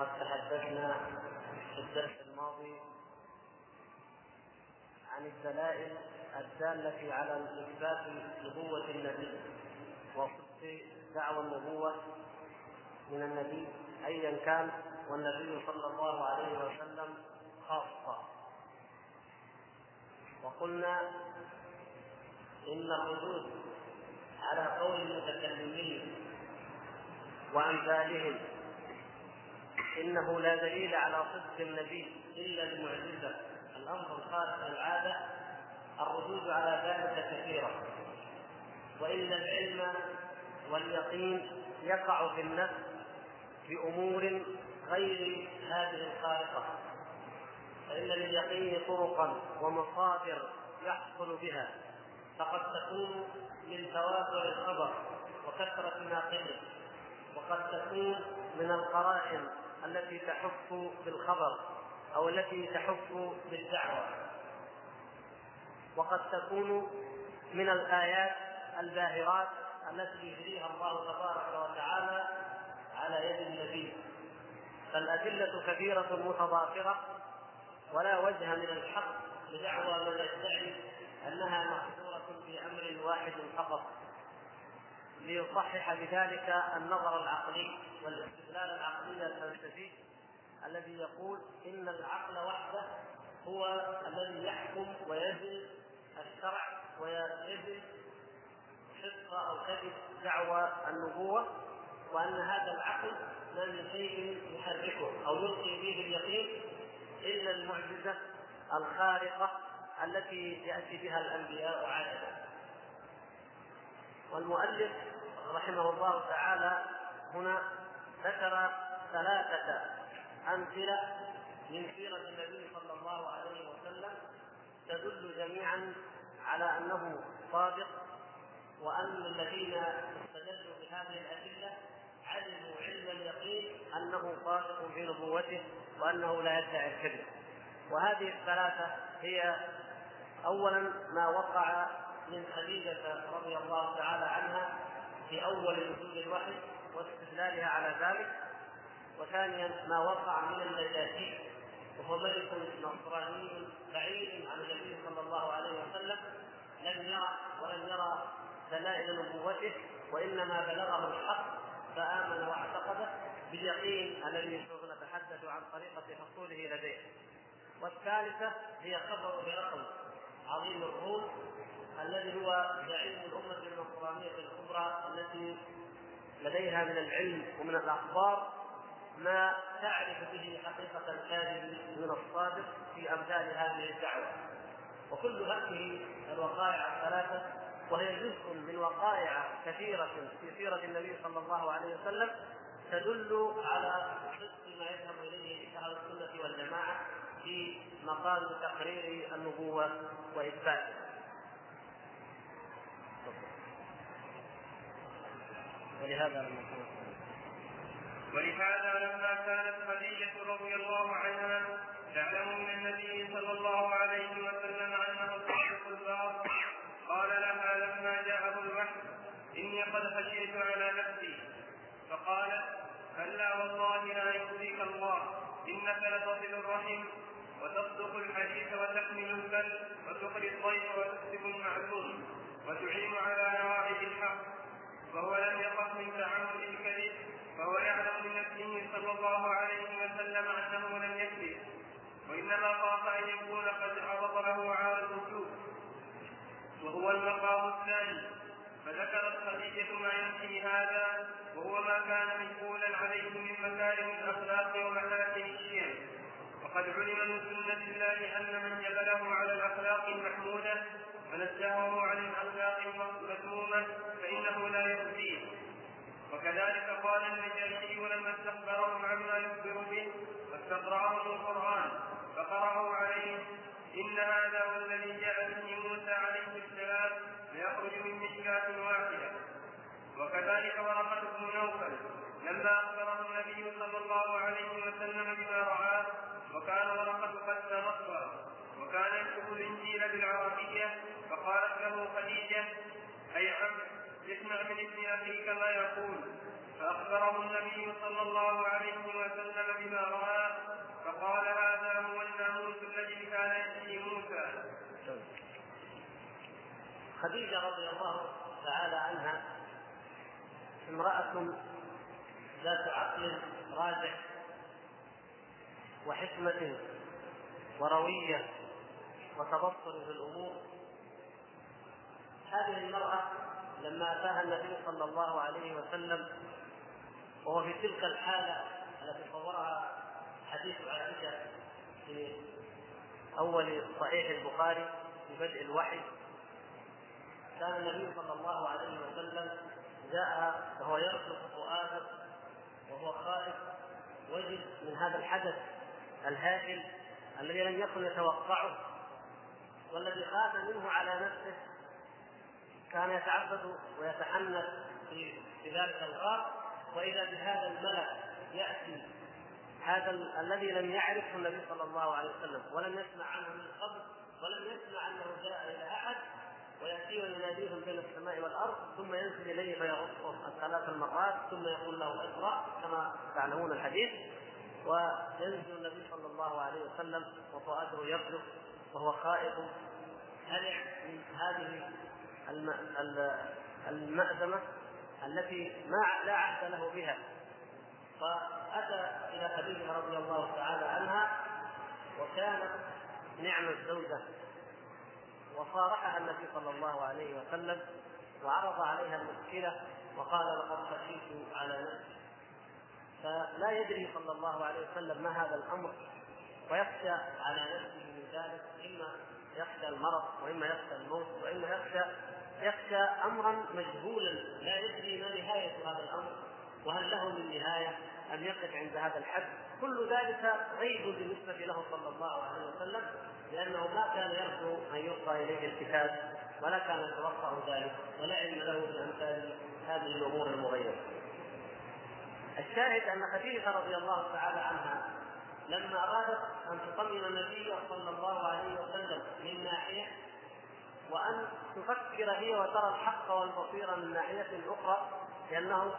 قد تحدثنا في الدرس الماضي عن الدلائل الدالة على إثبات نبوة النبي وصدق دعوى النبوة من النبي أيا كان والنبي صلى الله عليه وسلم خاصة. وقلنا إن الردود على قول المتكلمين وأمثالهم إنه لا دليل على صدق النبي إلا المعجزة الأمر الخارق للعادة الردود على ذلك كثيرة. وإن العلم واليقين يقع في النفس بأمور غير هذه الخارقة فإن لليقين طرقا ومصادر يحصل بها. فقد تكون من تواتر الخبر وكثرة ناقله. وقد تكون من القرائن التي تحف بالخبر أو التي تحف بالدعوة. وقد تكون من الآيات الباهرات التي يجريها الله تبارك وتعالى على يد النبي. فالأدلة كثيرة متضافرة ولا وجه من الحق لدعوى من يدعي أنها محصورة في أمر واحد فقط. ليصحح بذلك النظر العقلي. والاستدلال العقلي الفلسفي الذي يقول إن العقل وحده هو الذي يحكم ويزن الشرع ويزن صدق أو كذب دعوى النبوة وأن هذا العقل ما من شيء يحركه أو يلقي به اليقين إلا المعجزة الخارقة التي يأتي بها الأنبياء عاده والمؤلف رحمه الله تعالى هنا ذكر ثلاثة أمثلة من سيرة النبي صلى الله عليه وسلم تدل جميعا على أنه صادق وأن الذين استدلوا بهذه الأدلة علموا علم اليقين أنه صادق في نبوته وأنه لا يدعي الكذب. وهذه الثلاثة هي أولا ما وقع من خديجة رضي الله تعالى عنها في أول نزول الوحي واستدلالها على ذلك. وثانيا ما وقع من النجاشي وهو ملك نصراني بعيد عن النبي صلى الله عليه وسلم لم يرى ولم يرى دلائل نبوته وإنما بلغه الحق فآمن واعتقد باليقين الذي سوف نتحدث عن طريقة حصوله لديه. والثالثة هي خبر هرقل عظيم الروم الذي هو زعيم الأمة النصرانية الكبرى التي لديها من العلم ومن الأخبار ما تعرف به حقيقة الكاذب من الصادق في أمثال هذه الدعوة. وكل هذه الوقائع الثلاثة وهي جزء من وقائع كثيرة في سيرة النبي صلى الله عليه وسلم تدل على صدق ما يذهب إليه أهل السنة والجماعة في مقام تقرير النبوة وإثباتها ولهذا لم ولهذا لما كانت خديجة رضي الله عنها تعلم من النبي صلى الله عليه وسلم أنه الصادق البار قال لها لما جاءه الوحي إني قد خشيت على نفسي. فقالت كلا والله لا يخزيك الله. إنك لتصل الرحم وتصدق الحديث وتحمل البل وتقري الضيف وتكسب المعلوم وتعين على نوائب الحق. وهو لم يخف من تعمد الكذب فهو يعلم من نفسه صلى الله عليه وسلم أنه لم يكذب وإنما خاف أن يكون قد عرض له عارض الوجوب. وهو المقام الثاني فذكرت خديجة ما ينفي هذا وهو ما كان مجبولا عليه من مكارم الأخلاق ومحاسن الشيم وقد علم من سنة الله أن من جبله على الأخلاق المحمودة ونزهه عن الأخلاق المذمومة فإنه لا يخزيه وكذلك قال النجاشي لما استخبرهم عما يخبر به واستقرأهم القرآن فقرأوا عليه إن هذا هو الذي جاء به موسى عليه السلام ليخرج من مشكاة واحدة. وكذلك ورقة بن نوفل لما أخبره النبي صلى الله عليه وسلم بما رآه وكان ورقة قد تنصر وكان يكتب الإنجيل بالعربية فقالت له خديجة أي عم اسمع من ابن أخيك ما يقول فأخبره النبي صلى الله عليه وسلم بما رأى فقال هذا هو الناموس الذي كان يأتي موسى. خديجة رضي الله تعالى عنها امرأة ذات عقل راجع وحكمة وروية وتبصر في الأمور هذه المرأة لما أتاها النبي صلى الله عليه وسلم وهو في تلك الحالة التي صورها حديث عائشة في أول صحيح البخاري في بدء الوحي كان النبي صلى الله عليه وسلم جاء وهو يرفق فؤاده وهو خائف وجد من هذا الحدث الهائل الذي لم يكن يتوقعه والذي خاف منه على نفسه كان يتعبد ويتحنث في في ذلك الغار وإذا بهذا الملأ يأتي هذا الذي لم يعرفه النبي صلى الله عليه وسلم ولم يسمع عنه من قبل ولم يسمع أنه جاء إلى أحد ويأتي ويناديهم بين السماء والأرض ثم ينزل إليه فيغصه ثلاث مرات ثم يقول له اقرأ كما تعلمون الحديث وينزل النبي صلى الله عليه وسلم وفؤاده يبلغ وهو خائف. هلع من هذه المأزمة التي ما لا عهد له بها. فأتى إلى خديجة رضي الله تعالى عنها وكانت نعم الزوجة. وصارحها النبي صلى الله عليه وسلم وعرض عليها المشكلة وقال لقد خشيت على نفسي. فلا يدري صلى الله عليه وسلم ما هذا الأمر. ويخشى على نفسه من ذلك إما يخشى المرض وإما يخشى الموت وإما يخشى يخشى أمرا مجهولا لا يدري ما نهاية هذا الأمر وهل له من نهاية أم يقف عند هذا الحد كل ذلك غيب بالنسبة له صلى الله عليه وسلم لأنه ما كان يرجو أن يلقى إليه الكتاب ولا كان يتوقع ذلك ولا علم له بأمثال هذه الأمور المغيرة. الشاهد أن خديجة رضي الله تعالى عنها لما أرادت أن تطمن النبي صلى الله عليه وسلم من ناحية وأن تفكر هي وترى الحق والبصير من ناحية أخرى لأنه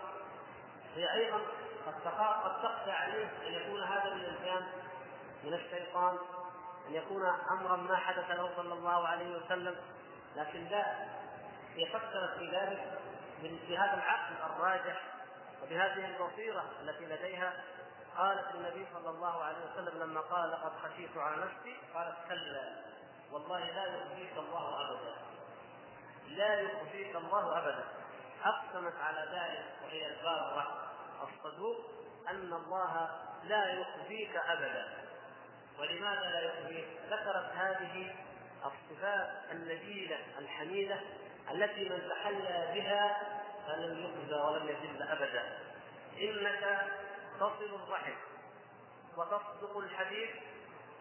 هي أيضا قد قد تخشى عليه أن يكون هذا الانسان من الشيطان أن يكون امرا ما حدث له صلى الله عليه وسلم. لكن لا هي فكرت في ذلك بهذا العقل الراجح وبهذه البصيرة التي لديها. قالت للنبي صلى الله عليه وسلم لما قال لقد خشيت على نفسي قالت كلا. والله لا يخزيك الله أبدا. لا يخزيك الله أبدا. أقسمت على ذلك وهي الباره الصدوق أن الله لا يخزيك أبدا. ولماذا لا يخزيك؟ ذكرت هذه الصفات النبيله الحميدة التي من تحلى بها فلم يخزى ولم يذل أبدا. إنك تصل الرحم وتصدق الحديث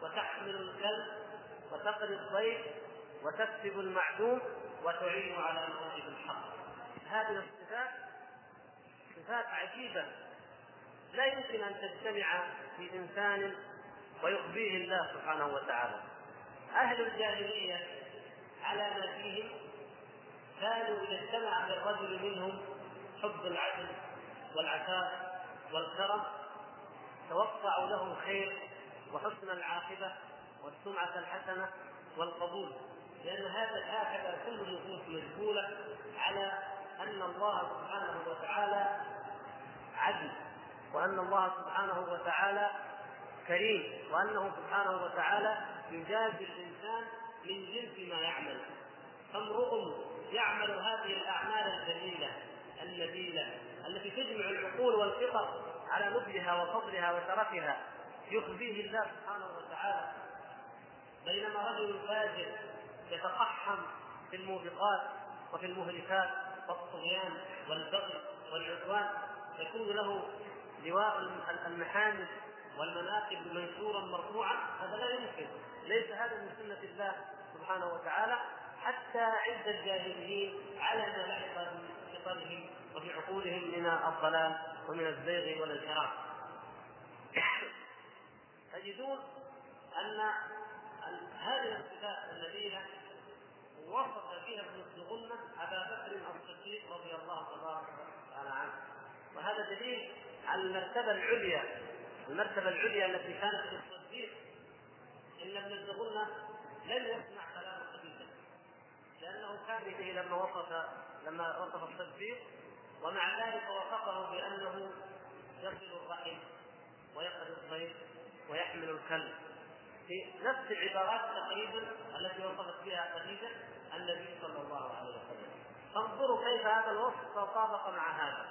وتحمل الكلب وتقري الضيف وتكسب المعدوم وتعين على مواهب الحق. هذه الصفات صفات عجيبة. لا يمكن أن تجتمع في إنسان ويخفيه الله سبحانه وتعالى. أهل الجاهلية على ما فيهم كانوا إذا اجتمع في الرجل منهم حب العدل والعفاف والكرم توقعوا له الخير وحسن العاقبة. والسمعة الحسنة والقبول. لأن هذا هكذا كل النفوس مجبولة على أن الله سبحانه وتعالى عدل وأن الله سبحانه وتعالى كريم وأنه سبحانه وتعالى يجازي الإنسان من جنس ما يعمل. فامرؤ يعمل هذه الأعمال الجميلة النبيلة التي تجمع العقول والفطر على نبلها وفضلها وشرفها يخزيه الله سبحانه وتعالى. بينما رجل فاجر يتقحم في الموبقات وفي المهلكات والطغيان والبغي والعدوان يكون له لواء المحامد والمناقب منشورا مرفوعا هذا لا يمكن. ليس هذا من سنة الله سبحانه وتعالى حتى عند الجاهلين على ما لحق في فطرهم وفي عقولهم من الضلال ومن الزيغ والانحراف. تجدون أن هذه الصفات النبيله وصف فيها ابن الغنة أبا بكر الصديق رضي الله تبارك وتعالى عنه. وهذا دليل على المرتبة العليا المرتبة العليا التي كانت في الصديق إن ابن الغنة لم يسمع كلام خديجه لأنه كان به لما وصف لما وصف الصديق ومع ذلك وصفه بأنه يصل الرحم ويقضي الضيف ويحمل الكلب. في نفس العبارات تقريبا التي وصفت بها خديجة النبي صلى الله عليه وسلم. فانظروا كيف هذا الوصف تطابق مع هذا.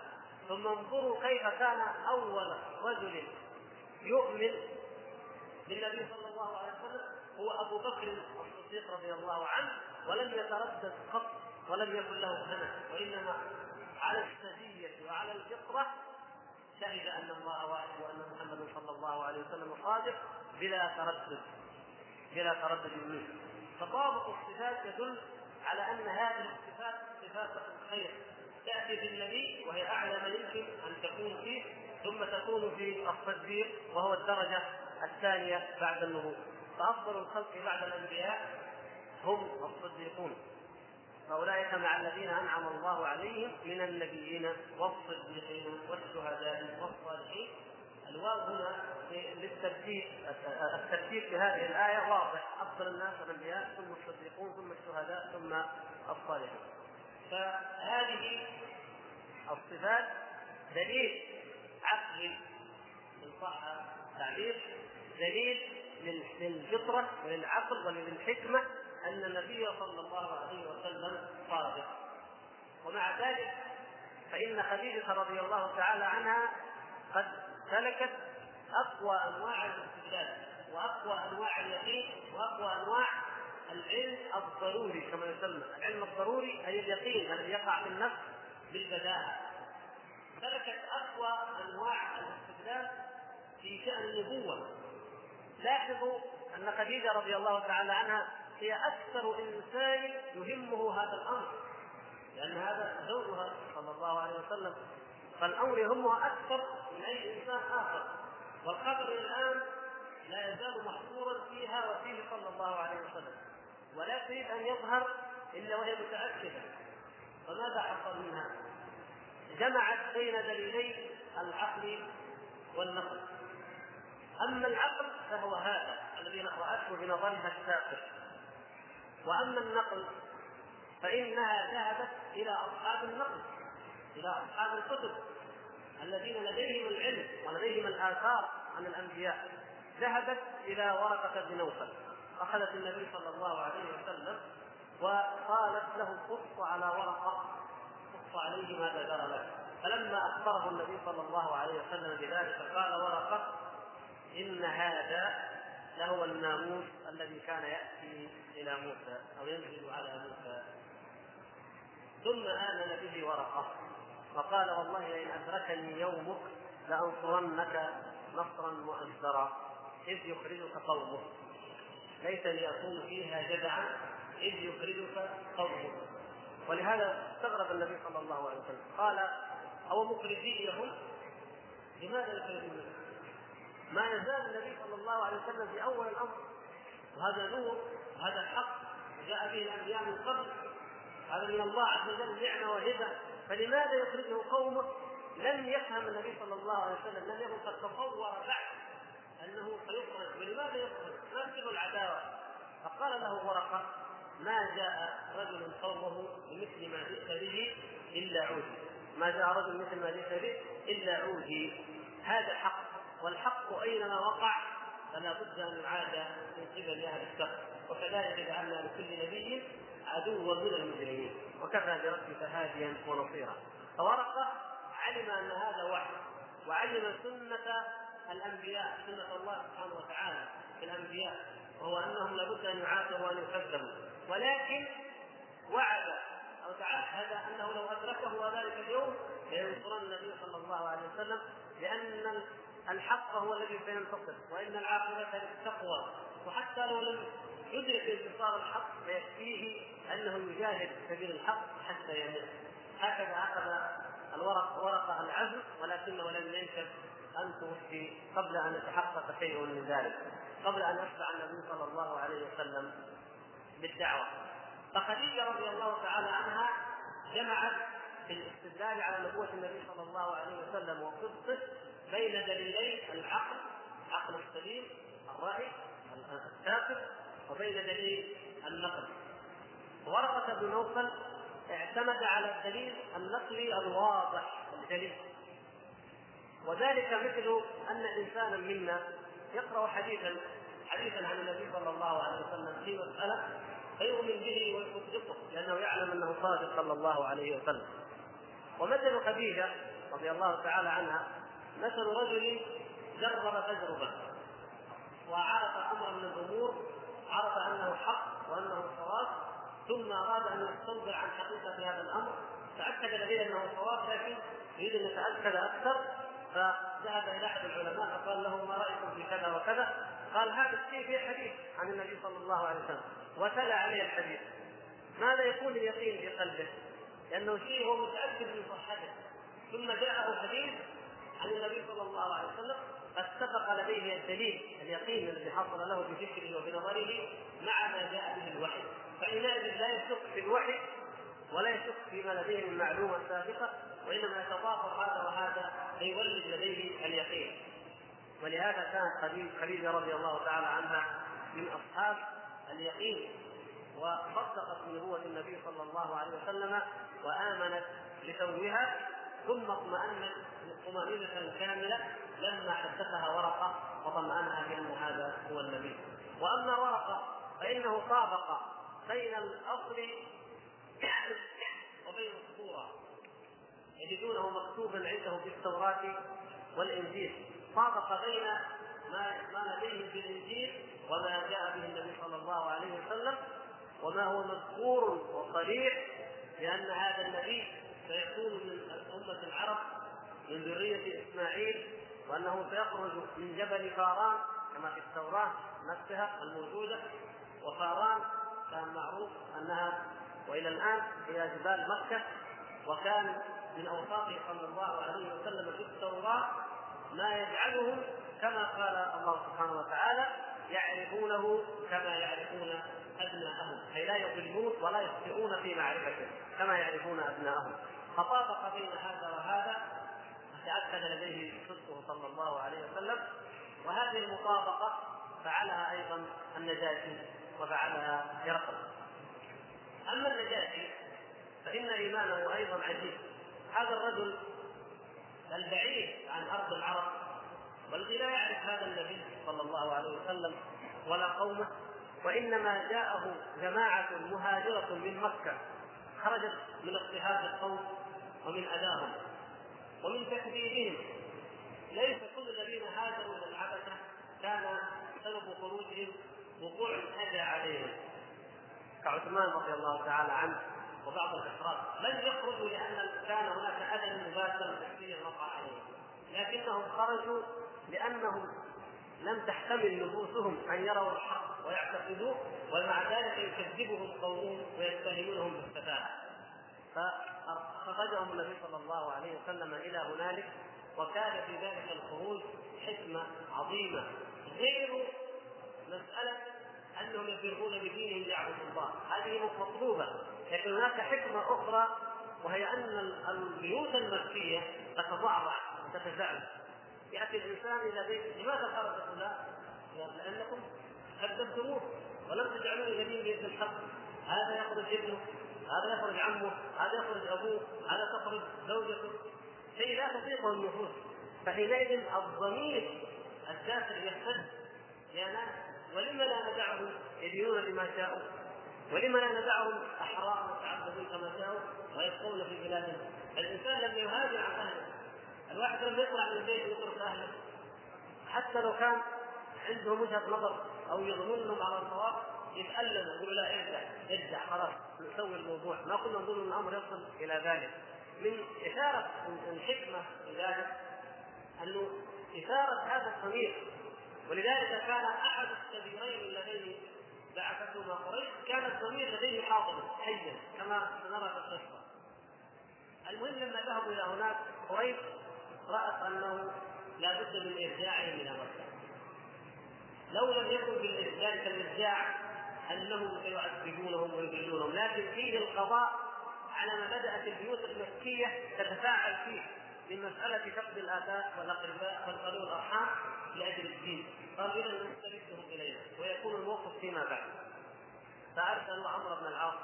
ثم انظروا كيف كان أول رجل يؤمن بالنبي صلى الله عليه وسلم هو أبو بكر الصديق رضي الله عنه ولم يتردد قط ولم يكن له همس وإنما على السجية وعلى الفطرة شهد أن الله واحد وأن محمدا صلى الله عليه وسلم صادق. بلا تردد بلا تردد منه تطابق الصفات يدل على أن هذه الصفات صفات الخير. تأتي في النبي وهي أعلى ما يمكن أن تكون فيه ثم تكون في الصديق وهو الدرجة الثانية بعد النبوة. فأفضل الخلق بعد الأنبياء هم الصديقون. فأولئك مع الذين أنعم الله عليهم من النبيين والصديقين والشهداء والصالحين. الواو هنا للترتيب الترتيب في هذه الآية واضح. أفضل الناس الأنبياء ثم الصديقون ثم الشهداء ثم الصالحون. فهذه الصفات دليل عقلي إن صح التعبير دليل للفطرة وللعقل وللحكمة أن النبي صلى الله عليه وسلم صادق. ومع ذلك فإن خديجة رضي الله تعالى عنها قد سلكت أقوى أنواع الاستدلال وأقوى أنواع اليقين وأقوى أنواع العلم الضروري كما يسمى، العلم الضروري أي اليقين الذي يقع في النفس بالبداهة. سلكت أقوى أنواع الاستدلال في شأن النبوة. لاحظوا أن خديجة رضي الله تعالى عنها هي أكثر إنسان يهمه هذا الأمر لأن هذا زوجها صلى الله عليه وسلم فالأمر يهمها أكثر من أي إنسان آخر. والخبر الآن لا يزال محصورا فيها وفيه صلى الله عليه وسلم. ولا تريد أن يظهر إلا وهي متأكدة. فماذا حصل منها؟ جمعت بين دليلي العقل والنقل. أما العقل فهو هذا الذي رأته بنظرها الساقط وأما النقل فإنها ذهبت إلى أصحاب النقل إلى أصحاب الكتب. الذين لديهم العلم ولديهم الآثار عن الأنبياء ذهبت إلى ورقة بن نوفل أخذت النبي صلى الله عليه وسلم وقالت له قص على ورقة قص عليه ماذا جرى لك فلما أخبره النبي صلى الله عليه وسلم بذلك قال ورقة إن هذا لهو الناموس الذي كان يأتي إلى موسى أو ينزل على موسى. ثم آمن به ورقة. وقال والله لئن أدركني يومك لأنصرنك نصرا مؤزرا. إذ يخرجك قومك ليتني أكون فيها جدعا. إذ يخرجك قومك ولهذا استغرب النبي صلى الله عليه وسلم. قال أو مخرجيهم لماذا يخرجونك؟ ما يزال النبي صلى الله عليه وسلم في أول الأمر. وهذا نور هذا الحق جاء به الأنبياء من قبل. هذا من الله عز وجل نعمة وهبه فلماذا يخرجه قومه لم يفهم النبي صلى الله عليه وسلم لم يكن قد تصور بعد أنه سيخرج ولماذا يخرج؟ ما سر العداوة؟ فقال له ورقة ما جاء رجل قومه بمثل ما جئت به إلا عودي. ما جاء رجل مثل ما جئت به إلا عودي. هذا حق والحق أينما وقع فلا بد أن يعاد من قبل أهل الشر وكذلك جعلنا لكل نبي عدوا من المجرمين وكفى بربك هاديا ونصيرا. فورقه علم أن هذا وحي وعلم سنة الأنبياء سنة الله سبحانه وتعالى في الأنبياء وهو أنهم لابد أن يعاتبوا وأن يكذبوا. ولكن وعد أو تعهد أنه لو أدركه ذلك اليوم لينصرن النبي صلى الله عليه وسلم لأن الحق هو الذي سينتصر وإن العاقبة للتقوى. وحتى لو لم يدرك انتصار الحق فيكفيه أنه يجاهد في سبيل الحق حتى يموت. هكذا اخذ الورق ورقه العزم ولكنه لم ينشب أن توفي قبل أن يتحقق شيء من ذلك قبل أن يشفع النبي صلى الله عليه وسلم بالدعوة. فخديجة رضي الله تعالى عنها جمعت في الاستدلال على نبوة النبي صلى الله عليه وسلم وصدقه بين دليلي العقل العقل السليم الرأي الثابت وبين دليل النقل ورقة بن نوفل اعتمد على الدليل النقلي الواضح. الجلي وذلك مثل أن إنسانا منا يقرأ حديثا حديثا عن النبي صلى الله عليه وسلم في مسألة فيؤمن به ويصدقه لأنه يعلم أنه صادق صلى الله عليه وسلم. ومثل خديجة رضي الله تعالى عنها مثل رجل جرب تجربة وعرف أمرا من الأمور عرف أنه حق وأنه صواب ثم أراد أن يستنبط عن حقيقة هذا الأمر تأكد لديه أنه صواب لكن يريد أن يتأكد أكثر فذهب إلى أحد العلماء فقال له ما رأيكم في كذا وكذا؟ قال هذا الشيء فيه حديث عن النبي صلى الله عليه وسلم وتلا عليه الحديث. ماذا يكون اليقين في قلبه؟ لأنه شيء هو متأكد من صحته. ثم جاءه حديث عن النبي صلى الله عليه وسلم قد سبق لديه الدليل اليقين الذي حصل له بفكره وبنظره مع ما جاء به الوحي. فحينئذ لا يشك في الوحي ولا يشك فيما لديه من معلومة سابقة وإنما يتضافر هذا وهذا فيولد لديه اليقين. ولهذا كانت خديجة رضي الله تعالى عنها من أصحاب اليقين وصدقت بنبوة النبي صلى الله عليه وسلم وآمنت بتوبها ثم اطمأنت طمأنينة كاملة لما حدثها ورقة وطمأنها بأن هذا هو النبي. وأما ورقة فإنه طابق بين الأصل وبين الصورة. يجدونه مكتوبا عنده في التوراة والإنجيل. طابق بين ما ما لديه في الإنجيل وما جاء به النبي صلى الله عليه وسلم وما هو مذكور وصريح بأن هذا النبي سيكون من أمة العرب من ذرية إسماعيل وأنه سيخرج من جبل فاران كما في التوراة نفسها الموجودة وفاران كان معروف أنها وإلى الآن هي جبال مكة وكان من أوصافه صلى الله عليه وسلم في التوراة ما يجعلهم كما قال الله سبحانه وتعالى يعرفونه كما يعرفون أبناءهم أي لا يضلون ولا يخطئون في معرفته كما يعرفون أبناءهم. فطابق بين هذا وهذا تأكد لديه صدقه صلى الله عليه وسلم وهذه المطابقة فعلها أيضا النجاشي. وفعلها هرقل أما النجاشي فإن إيمانه أيضا عجيب. هذا الرجل البعيد عن أرض العرب والذي لا يعرف هذا النبي صلى الله عليه وسلم ولا قومه وإنما جاءه جماعة مهاجرة من مكة خرجت من اضطهاد القوم ومن أذاهم ومن تكذيبهم ليس كل الذين هاجروا إلى العبثة كان سبب خروجهم وقوع الاذى عليهم كعثمان رضي الله تعالى عنه وبعض الإفراد. لم يخرجوا لأن كان هناك أذى مباشر نفسيا وقع عليهم لكنهم خرجوا لأنهم لم تحتمل نفوسهم أن يروا الحق ويعتقدوه ومع ذلك يكذبهم قومهم ويتهمونهم بالسفاهة. فأخرجهم النبي صلى الله عليه وسلم إلى هنالك وكان في ذلك الخروج حكمة عظيمة. غير مسألة أنهم يفرغون بدينهم ليعبدوا الله. هذه مطلوبة لكن هناك حكمة أخرى وهي أن البيوت المكية تتضعضع وتتزعزع يأتي الإنسان إلى بيت لماذا خرج فلان؟ لأنكم كذبتموه ولم تجعلوه يدين بيد الحق. هذا يخرج ابنه هذا يخرج عمه هذا يخرج أبوه هذا تخرج زوجته. شيء لا تطيقه النفوس. فحينئذ الضمير الداخل يهتز يا ناس. ولم لا ندعهم يدينون بما شاءوا ولم لا ندعهم أحرار يتعبدون كما شاءوا ويبقون في بلادهم الإنسان لم يهاجر عن أهله. الواحد لما يطلع من البيت ويترك أهله. حتى لو كان عنده وجهة نظر أو يظنون انهم على الصواب يتألم يقول لا ارجع ارجع خلاص نسوي الموضوع. ما كنا نظن إن الأمر يصل إلى ذلك. من إثارة الحكمة في ذلك أنه إثارة هذا الضمير ولذلك كان أحد الكبيرين اللذين بعثتهما قريش كان الضمير لديه حاضرا حيا كما سنرى في القصة. المهم لما ذهبوا إلى هناك قريش رأت أنه لا بد من إرجاعهم إلى مكة. لو لم يكن ذلك الإرجاع أنهم سيعذبونهم ويذلونهم. لكن فيه القضاء على ما بدأت البيوت المكية تتفاعل فيه من مسألة فقد الاباء والاقرباء والقانون الارحام لأجل الدين. قالوا اذا نستردهم إلينا. ويكون الموقف فيما بعد. فارسلوا عمرو بن العاص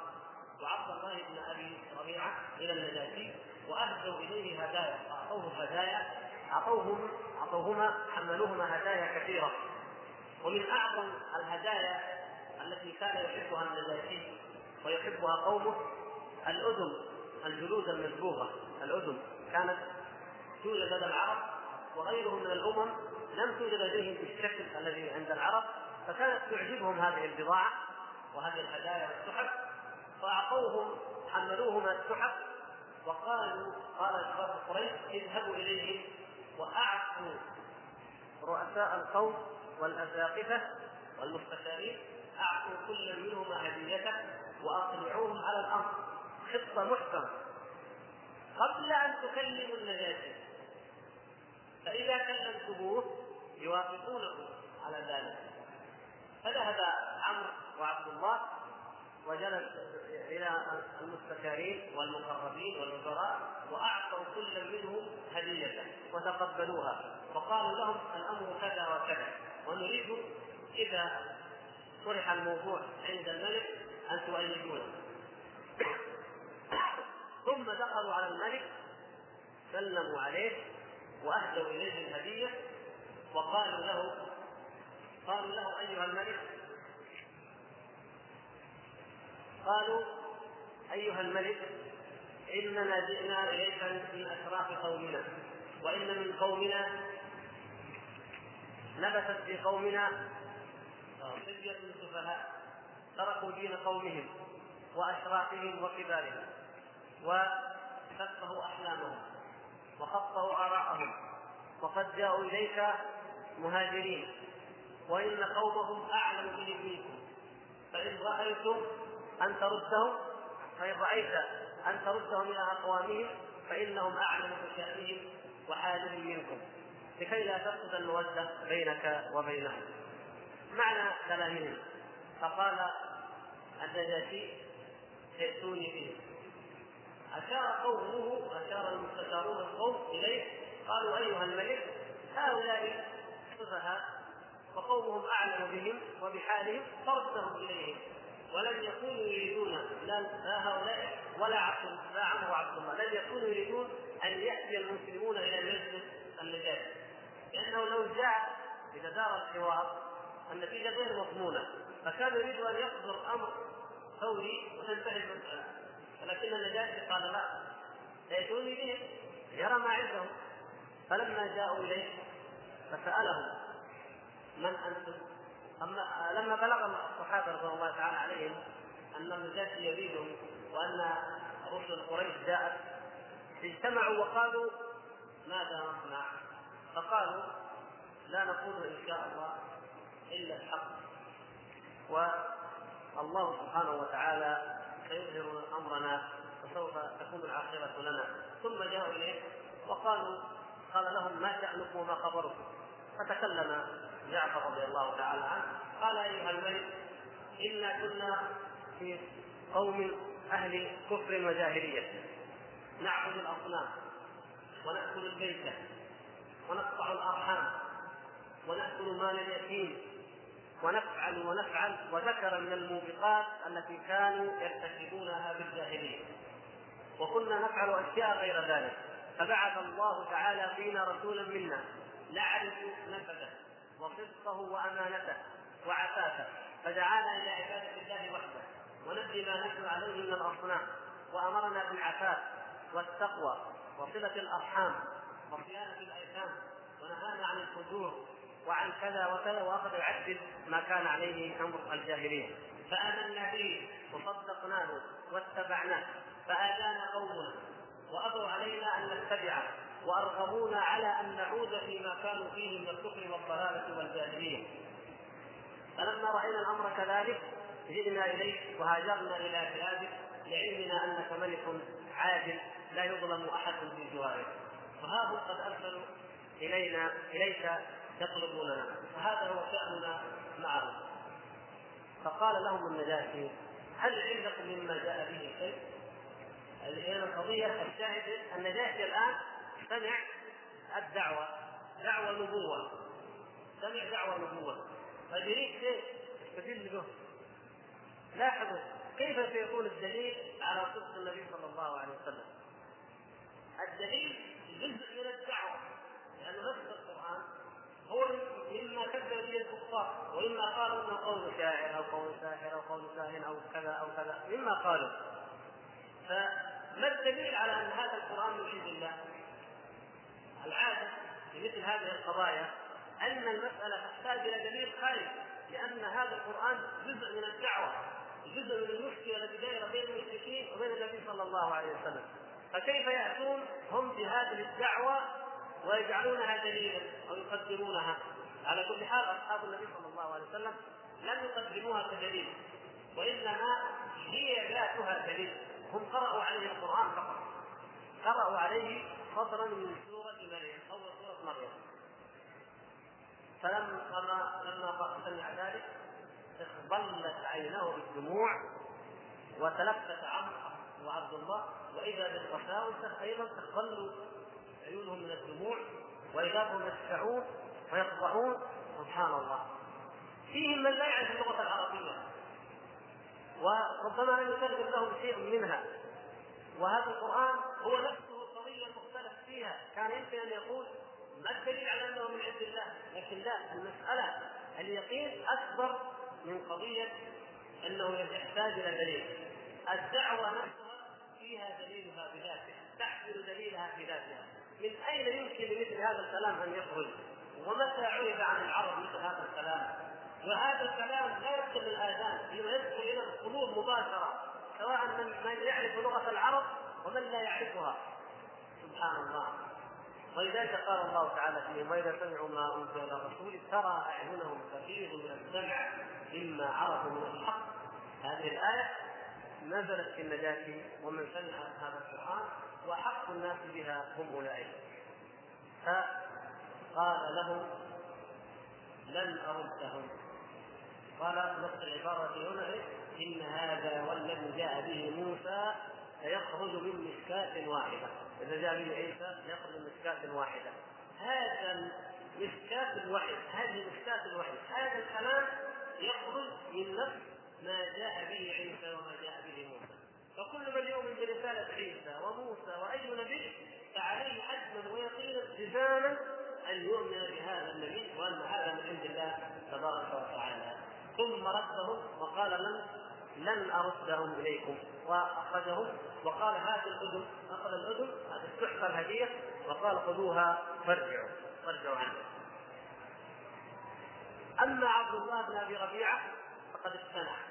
وعبد الله بن أبي ربيعة إلى النجاشي وأهدوا إليه هدايا. أعطوه هدايا. اعطوهم أعطوهما حملوهما هدايا كثيرة. ومن أعظم الهدايا التي كان يحبها النجاشي ويحبها قومه الأذن الجلود المسبوغه الأذن كانت توجد لدى العرب وغيرهم من الأمم لم توجد لديهم بالشكل الذي عند العرب فكانت تعجبهم هذه البضاعة وهذه الهدايا والتحف فاعطوهم حملوهما التحف وقالوا قال شباب قريش اذهبوا إليهم واعطوا رؤساء القوم والاساقفه والمستشارين اعطوا كل منهما هديته واقنعوهم على الامر خطة محكمة. قبل أن تكلموا النجاشي فإذا كلمتموه يوافقونكم على ذلك. فذهب عمرو وعبد الله وجلس إلى المستشارين والمقربين والوزراء وأعطوا كل منهم هدية وتقبلوها. وقالوا لهم الأمر كذا وكذا ونريد إذا طرح الموضوع عند الملك أن تؤيدونه. ثم دخلوا على الملك سلموا عليه وأهدوا إليه الهدية وقالوا له قالوا له أيها الملك. قالوا أيها الملك إننا جئنا إليك من اشراف قومنا وإن من قومنا نبتت في قومنا صبية سفهاء تركوا دين قومهم واشرافهم وكبارهم وسفهوا أحلامهم. وخطأوا آراءهم. وقد جاءوا إليك مهاجرين. وإن قومهم أعلم بهم منكم فإن رأيتم أن تردهم فإن رأيت أن تردهم إلى أقوامهم فإنهم أعلم بشأنهم وحالهم منكم. لكي لا تفقد المودة بينك وبينهم. معنى كلامهم. فقال النجاشي ائتوني به. أشار قومه أشار المستشارون القوم إليه قالوا أيها الملك هؤلاء سفهاء وقومهم أعلم بهم وبحالهم فردهم إليهم ولم يكونوا يريدون لا, لا هؤلاء ولا عبد لا عمرو وعبد الله لم يكونوا يريدون أن يأتي المسلمون إلى مجلس النجاة لأنه لو جاء إذا دار الحوار النتيجة غير مضمونة فكان يريد أن يصدر أمر فوري وتنتهي المسألة. ولكن النجاشي قال لا يأتوني بهم يرى ما عندهم فلما جاءوا إليه فسألهم من أنتم؟ أما لما بلغ الصحابة رضي الله تعالى عليهم أن النجاشي يريدهم وأن رسل قريش جاءت اجتمعوا وقالوا ماذا نصنع؟ فقالوا لا نقول إن شاء الله إلا الحق والله سبحانه وتعالى سيظهر أمرنا وسوف تكون العاقبة لنا. ثم جاءوا إليه وقالوا قال لهم ما شأنكم وما خبركم؟ فتكلم جعفر رضي الله تعالى عنه. قال أيها الملك إنا كنا في قوم أهل كفر وجاهلية. نعبد الأصنام ونأكل البيت ونقطع الأرحام ونأكل مال اليتيم ونفعل ونفعل وذكر من الموبقات التي كانوا يرتكبونها في الجاهليه وكنا نفعل أشياء غير ذلك. فبعث الله تعالى فينا رسولا منا نعرف نفسه وصدقه وأمانته وعفافه. فدعانا إلى عبادة الله وحده. ونبذ ما نحن عليه من الأصنام. وأمرنا بالعفاف والتقوى وصلة الأرحام وصيانة الأيتام. ونهانا عن الفجور وعن كذا وكذا وأخذ يعدل ما كان عليه أمر الجاهليه فآمنا به وصدقناه واتبعناه. فاتانا قومنا وأبوا علينا أن نتبعه وارغمونا على أن نعود فيما كانوا فيه من الكفر والضلالة والجاهلية. فلما رأينا الأمر كذلك جئنا إليك وهاجرنا إلى بلادك لعلمنا أنك ملك عادل لا يظلم أحد في جواره. وها قد ارسلوا إلينا إليك يطلبوننا فهذا هو شأننا معهم. فقال لهم النجاشي هل عندكم مما جاء به شيء؟ الآن القضية الشاهد النجاشي الآن سمع الدعوة دعوة نبوة. سمع دعوة نبوة. فيريد شيء يستدل به. لاحظوا فكيف سيكون الدليل على صدق النبي صلى الله عليه وسلم؟ الدليل جزء من الدعوة. لأن نفس هو مما كذب به الكفار ومما قالوا إنه قول شاعر أو قول ساحر أو قول كاهن أو كذا أو كذا مما قالوا فما الدليل على أن هذا القرآن عند الله؟ العادة في مثل هذه القضايا أن المسألة تحتاج إلى دليل خارجي لأن هذا القرآن جزء من الدعوة جزء من المشكلة التي دائره بين المشركين وبين النبي صلى الله عليه وسلم فكيف يأتون هم بهذه الدعوة ويجعلونها دليلا أو يقدمونها. على كل حال أصحاب النبي صلى الله عليه وسلم لم يقدموها كدليل وإنما هي ذاتها دليل. هم قرأوا عليه القرآن فقط. قرأوا عليه صدرا من سورة مريم أول سورة مريم. فلما لما سمع ذلك اخضلت عيناه بالدموع وتلفت عمرو وعبد الله وإذا بالقساوسه أيضا تخلوا عيونهم من الدموع واذا هم يدفعون ويخضعون سبحان الله. فيهم من لا يعرف اللغة العربية. وربما لم يترجم لهم شيء منها. وهذا القرآن هو نفسه القضية المختلف فيها. كان يمكن أن يقول ما الدليل على أنه من عند الله؟ لكن لا المسألة اليقين أكبر من قضية أنه يحتاج إلى دليل. الدعوة نفسها فيها دليلها بذاتها تحمل دليلها في ذاتها. من أين يمكن لمثل هذا الكلام أن يخرج؟ ومتى عرف عن العرب مثل هذا الكلام؟ وهذا الكلام لا يدخل الاذان بما يدخل إلى القلوب مباشرة سواء من من يعرف لغة العرب ومن لا يعرفها. سبحان الله. ولذلك قال الله تعالى فيهم واذا سمعوا ما أنزل إلى الرسول ترى أعينهم تفيض من الدمع مما عرفوا من الحق. هذه الآية نزلت في النجاة ومن سمع هذا القرآن. وحق الناس بها هم أولئك. فقال لهم لن أردهم. قال نص العبارة هنا إيه؟ إن هذا والذي جاء به موسى سيخرج من مشكاة واحدة. إذا جاء به عيسى يخرج من مشكاة واحدة. هذا المشكاة الوحي هذه المشكاة الوحي هذا الكلام يخرج من نفس ما جاء به عيسى وما جاء به موسى. فكل من يؤمن برسالة عيسى وموسى وأي نبي فعليه حتما ويقينا جزاما أن يؤمن بهذا النبي وأن هذا من عند الله تبارك وتعالى. ثم ردهم وقال لن لن أردهم إليكم. وأخرجهم وقال هذه الأذن. أخذ الأذن هذه التحفة الهدية وقال خذوها فارجعوا. فارجعوا عنها أما عبد الله بن أبي ربيعة فقد اقتنع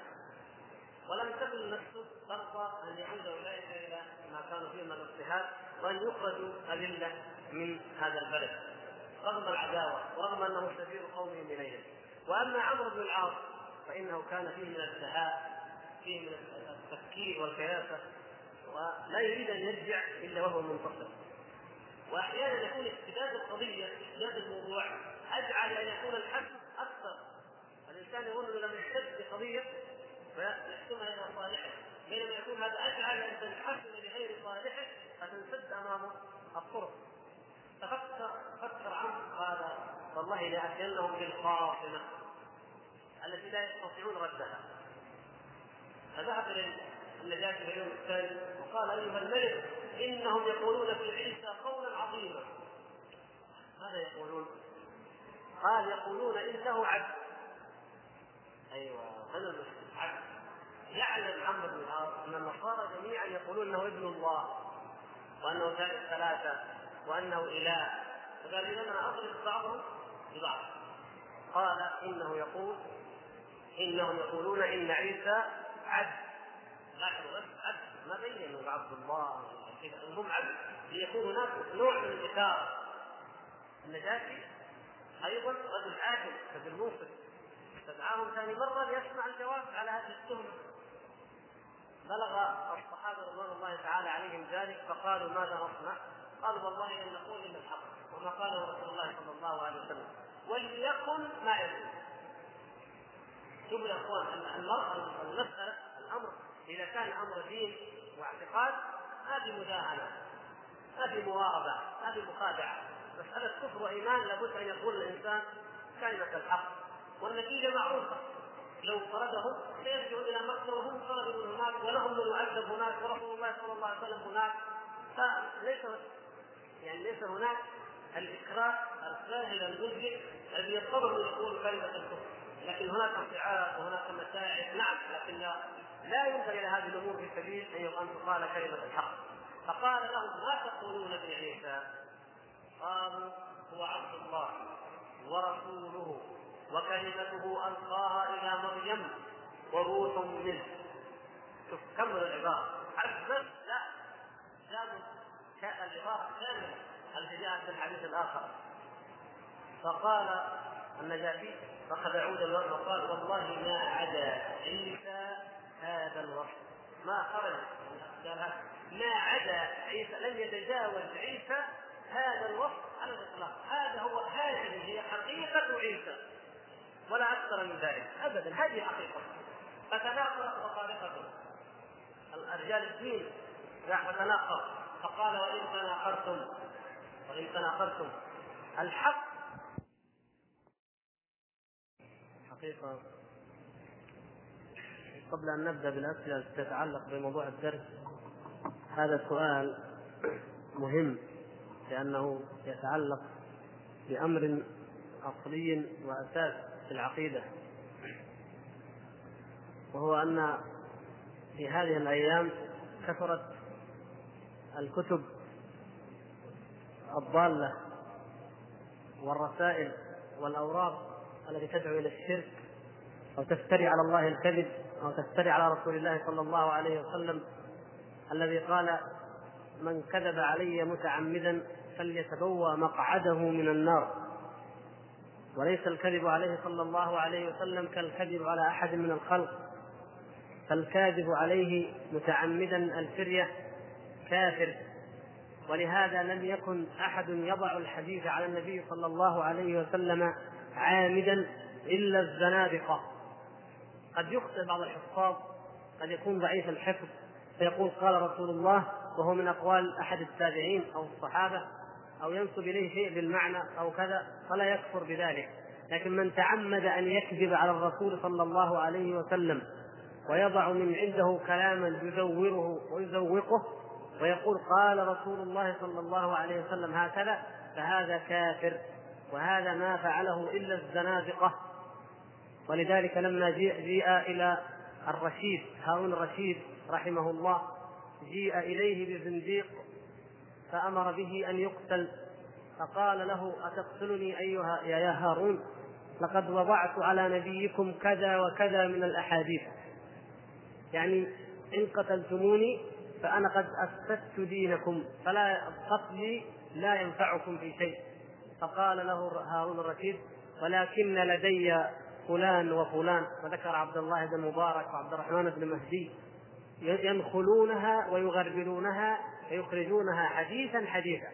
ولم تكن نفسه ترضى أن يعود اولئك إلى ما كانوا فيه من الاضطهاد وأن يخرجوا أذلة من هذا البلد. رغم العداوة ورغم أنه سفير قومهم إليهم. وأما عمرو بن العاص فإنه كان فيه من الدهاء فيه من التفكير والكياسة ولا يريد أن يرجع إلا وهو منتصر وأحيانا يكون اشتداد القضية اشتداد الموضوع أجعل أن يكون الحسم أكثر. الإنسان يظن إنه لم يشتد بقضيه فيحكمها إلى صالحه. بينما يكون هذا أجعل ان تنحسم لغير صالحه فتنسد أمامه الطرق. تفكر فكر عنه قال والله لاتينهم بالخاصمه التي لا يستطيعون ردها. فذهب إلى النجاة في اليوم الثاني وقال أيها الملك إنهم يقولون في عيسى قولا عظيما. ماذا يقولون؟ قال يقولون إنه عبد. أيوه هذا يعلم عمرو بن العاص أن النصارى جميعا يقولون إنه ابن الله وأنه ثالث ثلاثة وأنه إله. فقال إذا أنا اضرب بعضهم ببعض. قال إنه يقول إنهم يقولون إن عيسى عبد. لاحظوا بس عبد. ما بينوا عبد الله. هم عبد. ليكون هناك نوع من الاثاره النجاشي أيضا رجل عادل كابن موسى استدعاهم ثاني مرة ليسمع الجواب على هذه التهمة. بلغ الصحابة رضوان الله تعالى عليهم ذلك فقالوا ماذا نصنع؟ قالوا والله إن نقول إلا الحق وما قاله رسول الله صلى الله عليه وسلم. وليكن ما يكون. شوفوا يا اخوان المساله الأمر. إذا كان أمر دين واعتقاد هذه مداهنة هذه مواربه هذه مخادعة. مسألة كفر وإيمان لابد أن يقول الإنسان كلمة الحق. والنتيجة معروفة. لو طردهم سيرجعوا إلى مكة وهم طردوا هناك ولهم من يعذب هناك ورسول الله صلى الله عليه وسلم هناك. فليس يعني ليس هناك الاكراه الساهل المجزئ الذي يضطر يقول كلمه الكفر. لكن هناك انفعال وهناك مساعد. نعم لكن لا إلى هذه الأمور في سبيل أن تقال كلمة الحق. فقال لهم ما تقولون في عيسى قالوا هو عبد الله ورسوله. وكلمته ألقاها إلى مريم وروح منه. شوف كمل العبارة. عبد لا. جابوا العبارة كاملة. التي جاءت في الحديث الآخر؟ فقال النجاشي فاخذ عودا وقال والله ما عدا عيسى هذا الوصف ما خرج ما عدا عيسى لم يتجاوز عيسى هذا الوصف على الإطلاق. هذا هو هذه هي حقيقة عيسى. ولا أكثر من ذلك. ابدا هذه حقيقة. فتناقضت مصالحكم الرجال الدين. فتناقض فقال وإن تناقضتم وإن تناقضتم. الحق حقيقة. قبل أن نبدأ بالأسئلة التي تتعلق بموضوع الدرس هذا سؤال مهم لأنه يتعلق بأمر أصلي وأساس في العقيدة وهو أن في هذه الأيام كثرت الكتب الضالة والرسائل والأوراق التي تدعو إلى الشرك أو تفتري على الله الكذب أو تفتري على رسول الله صلى الله عليه وسلم الذي قال من كذب علي متعمدا فليتبوأ مقعده من النار. وليس الكذب عليه صلى الله عليه وسلم كالكذب على أحد من الخلق. فالكاذب عليه متعمدا الفرية كافر. ولهذا لم يكن أحد يضع الحديث على النبي صلى الله عليه وسلم عامدا إلا الزنادقة. قد يخطئ بعض الحفاظ قد يكون ضعيف الحفظ فيقول قال رسول الله وهو من أقوال أحد التابعين أو الصحابة أو ينسب إليه شيء بالمعنى أو كذا فلا يكفر بذلك. لكن من تعمد أن يكذب على الرسول صلى الله عليه وسلم ويضع من عنده كلاما يزوره ويزوقه ويقول قال رسول الله صلى الله عليه وسلم هكذا فهذا كافر وهذا ما فعله إلا الزنادقة. ولذلك لما جيء, جيء إلى الرشيد هارون الرشيد رحمه الله جيء إليه بزنديق فأمر به أن يقتل. فقال له أتقتلني أيها يا هارون؟ لقد وضعت على نبيكم كذا وكذا من الأحاديث. يعني إن قتلتموني فأنا قد اثبتت دينكم فلا قتلي لا ينفعكم في شيء. فقال له هارون الرشيد ولكن لدي فلان وفلان. وذكر عبد الله بن مبارك وعبد الرحمن بن مهدي ينخلونها ويغربلونها ويخرجونها حديثا حديثا.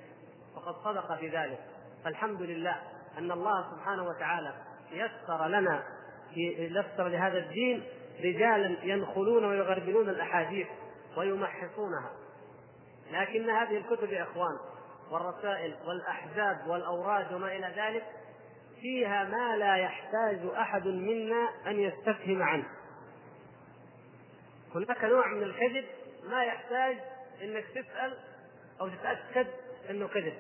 وقد صدق في ذلك فالحمد لله أن الله سبحانه وتعالى يسر لنا يسر لهذا الدين رجالا ينخلون ويغربلون الأحاديث ويمحصونها. لكن هذه الكتب يا إخوان والرسائل والأحزاب والأوراد وما إلى ذلك فيها ما لا يحتاج أحد منا أن يستفهم عنه. هناك نوع من الكذب ما يحتاج إنك تسأل أو تتاكد إنه كذب.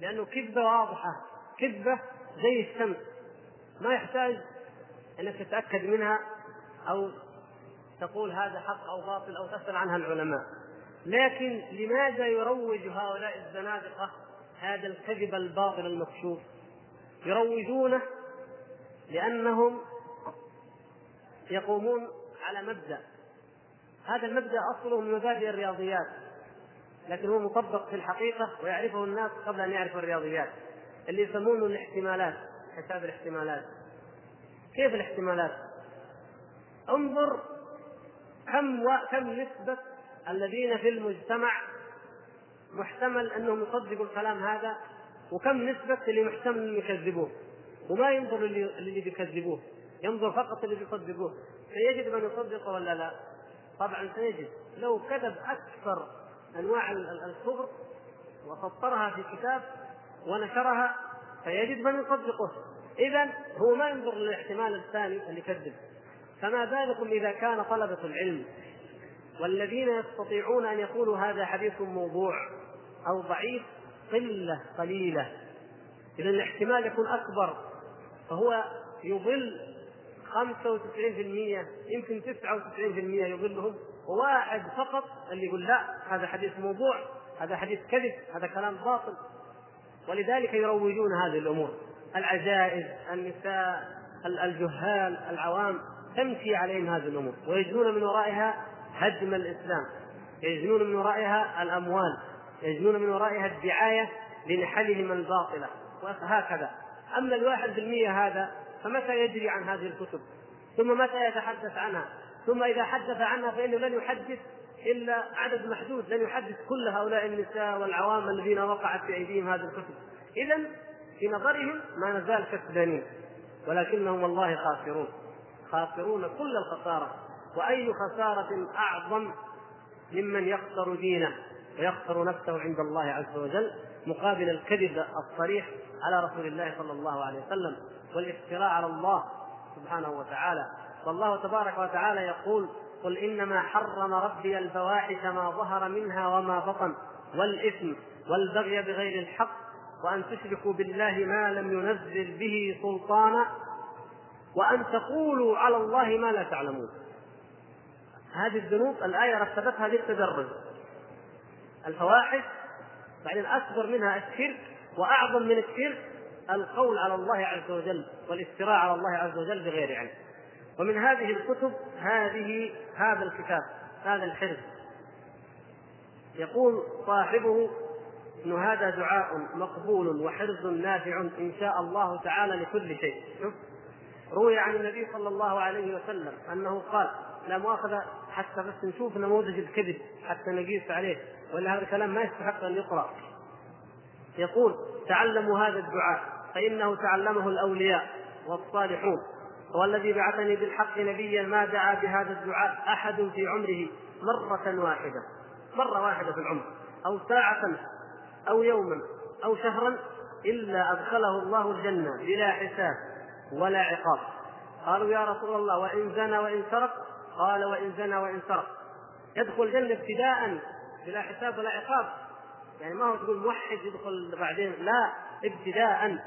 لأنه كذبة واضحة. كذبة زي الشمس. ما يحتاج إنك تتأكد منها أو تقول هذا حق أو باطل أو تسأل عنها العلماء. لكن لماذا يروج هؤلاء الزنادقة هذا الكذب الباطل المكشوف؟ يروجونه لأنهم يقومون على مبدأ. هذا المبدأ أصله من مبادئ الرياضيات لكن هو مطبق في الحقيقة ويعرفه الناس قبل أن يعرفوا الرياضيات اللي يسمونه الاحتمالات حساب الاحتمالات كيف الاحتمالات؟ انظر كم و... كم نسبة الذين في المجتمع محتمل أنهم يصدقوا الكلام هذا وكم نسبة اللي محتمل أنهم يكذبوه وما ينظر اللي بيكذبوه ينظر فقط اللي بيصدقوه سيجد من يصدق ولا لا؟ طبعا سيجد. لو كذب أكثر أنواع الكفر وسطرها في كتاب ونشرها فيجد من يصدقه. إذا هو ما ينظر للاحتمال الثاني اللي يكذب. فما بالكم إذا كان طلبة العلم والذين يستطيعون أن يقولوا هذا حديث موضوع أو ضعيف قلة قليلة. إذا الاحتمال يكون أكبر فهو يضل 95% يمكن 99% يضلهم وواحد فقط اللي يقول لا هذا حديث موضوع هذا حديث كذب هذا كلام باطل. ولذلك يروجون هذه الأمور. العجائز النساء الجهال العوام تمشي عليهم هذه الأمور. ويجنون من ورائها هدم الإسلام. يجنون من ورائها الأموال. يجنون من ورائها الدعاية لنحلهم الباطلة. وهكذا. أما الواحد بالمية هذا فمتى يجري عن هذه الكتب؟ ثم متى يتحدث عنها؟ ثم إذا حدث عنها فإنه لن يحدث إلا عدد محدود لن يحدث كل هؤلاء النساء والعوام الذين وقعت في أيديهم هذه الكتب. اذا في نظرهم ما نزال كسبانين ولكنهم والله خاسرون. خاسرون كل الخسارة وأي خسارة أعظم ممن يخسر دينه ويخسر نفسه عند الله عز وجل مقابل الكذب الصريح على رسول الله صلى الله عليه وسلم والافتراء على الله سبحانه وتعالى. والله تبارك وتعالى يقول قل إنما حرم ربي الفواحش ما ظهر منها وما بطن والإثم والبغي بغير الحق وأن تشركوا بالله ما لم ينزل به سلطانا وأن تقولوا على الله ما لا تعلمون. هذه الذنوب الآية رتبتها للتدرج. الفواحش بعدين اكبر منها الشرك وأعظم من الشرك القول على الله عز وجل والافتراء على الله عز وجل بغير علم. ومن هذه الكتب هذه هذا الكتاب هذا الحرز. يقول صاحبه ان هذا دعاء مقبول وحرز نافع إن شاء الله تعالى لكل شيء. شوف روي عن النبي صلى الله عليه وسلم أنه قال لا مؤاخذة حتى بس نشوف نموذج الكذب حتى نقيس عليه ولا هذا الكلام ما يستحق أن يقرأ. يقول تعلموا هذا الدعاء فإنه تعلمه الأولياء والصالحون. والذي بعثني بالحق نبيا ما دعا بهذا الدعاء أحد في عمره مرة واحدة مرة واحدة في العمر أو ساعة أو يوما أو شهرا إلا أدخله الله الجنة بلا حساب ولا عقاب. قالوا يا رسول الله وإن زنى وإن سرق؟ قال وإن زنى وإن سرق. يدخل الجنة ابتداء بلا حساب ولا عقاب. يعني ما هو تقول موحد يدخل بعدين لا ابتداء.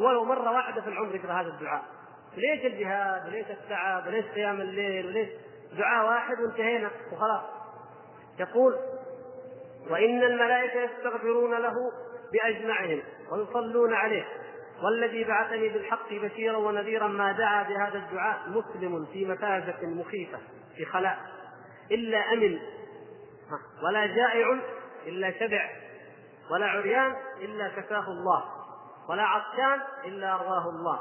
ولو مرة واحدة في العمر يقرأ هذا الدعاء. ليش الجهاد؟ وليش التعب؟ وليش قيام الليل؟ وليش دعاء واحد وانتهينا وخلاص. يقول وإن الملائكة يستغفرون له بأجمعهم ويصلون عليه والذي بعثني بالحق بشيرا ونذيرا ما دعا بهذا الدعاء مسلم في مفازة مخيفة في خلاء. إلا أمن ولا جائع إلا شبع ولا عريان إلا كفاه الله ولا عطشان إلا أرواه الله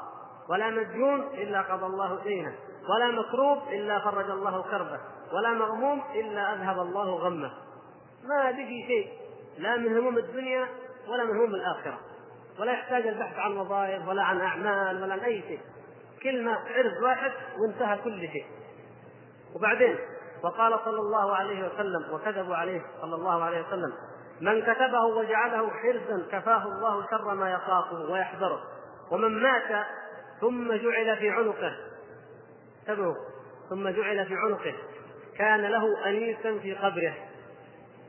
ولا مديون إلا قضى الله دينه ولا مكروب إلا فرج الله كربه ولا مغموم إلا أذهب الله غمه. ما بقي شيء لا من هموم الدنيا ولا من هموم الآخرة ولا يحتاج البحث عن وظائف ولا عن أعمال ولا عن أي شيء. كلمة عرض واحد وانتهى كل شيء. وبعدين وقال صلى الله عليه وسلم وكذبوا عليه صلى الله عليه وسلم من كتبه وجعله حرزا كفاه الله شر ما يخافه ويحذره ومن مات ثم جعل في عنقه انتبهوا ثم جعل في عنقه كان له أنيسا في قبره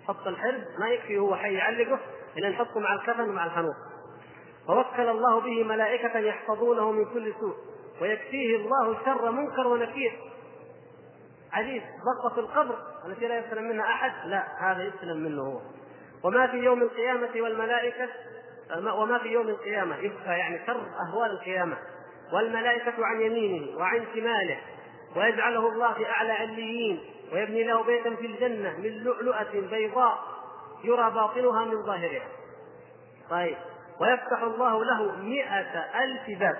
حط الحرز ما يكفي هو حي يعلقه الا نحطه مع الكفن ومع الحنوط. ووكل الله به ملائكة يحفظونه من كل سوء ويكفيه الله شر منكر ونكير. عزيز ضغط في القبر التي لا يسلم منها أحد؟ لا هذا يسلم منه هو. وما في يوم القيامة والملائكة وما في يوم القيامة يخفى يعني شر أهوال القيامة. والملائكة عن يمينه وعن شماله ويجعله الله في أعلى عليين ويبني له بيتا في الجنة من لؤلؤة بيضاء يرى باطنها من ظاهرها. طيب ويفتح الله له مئة ألف باب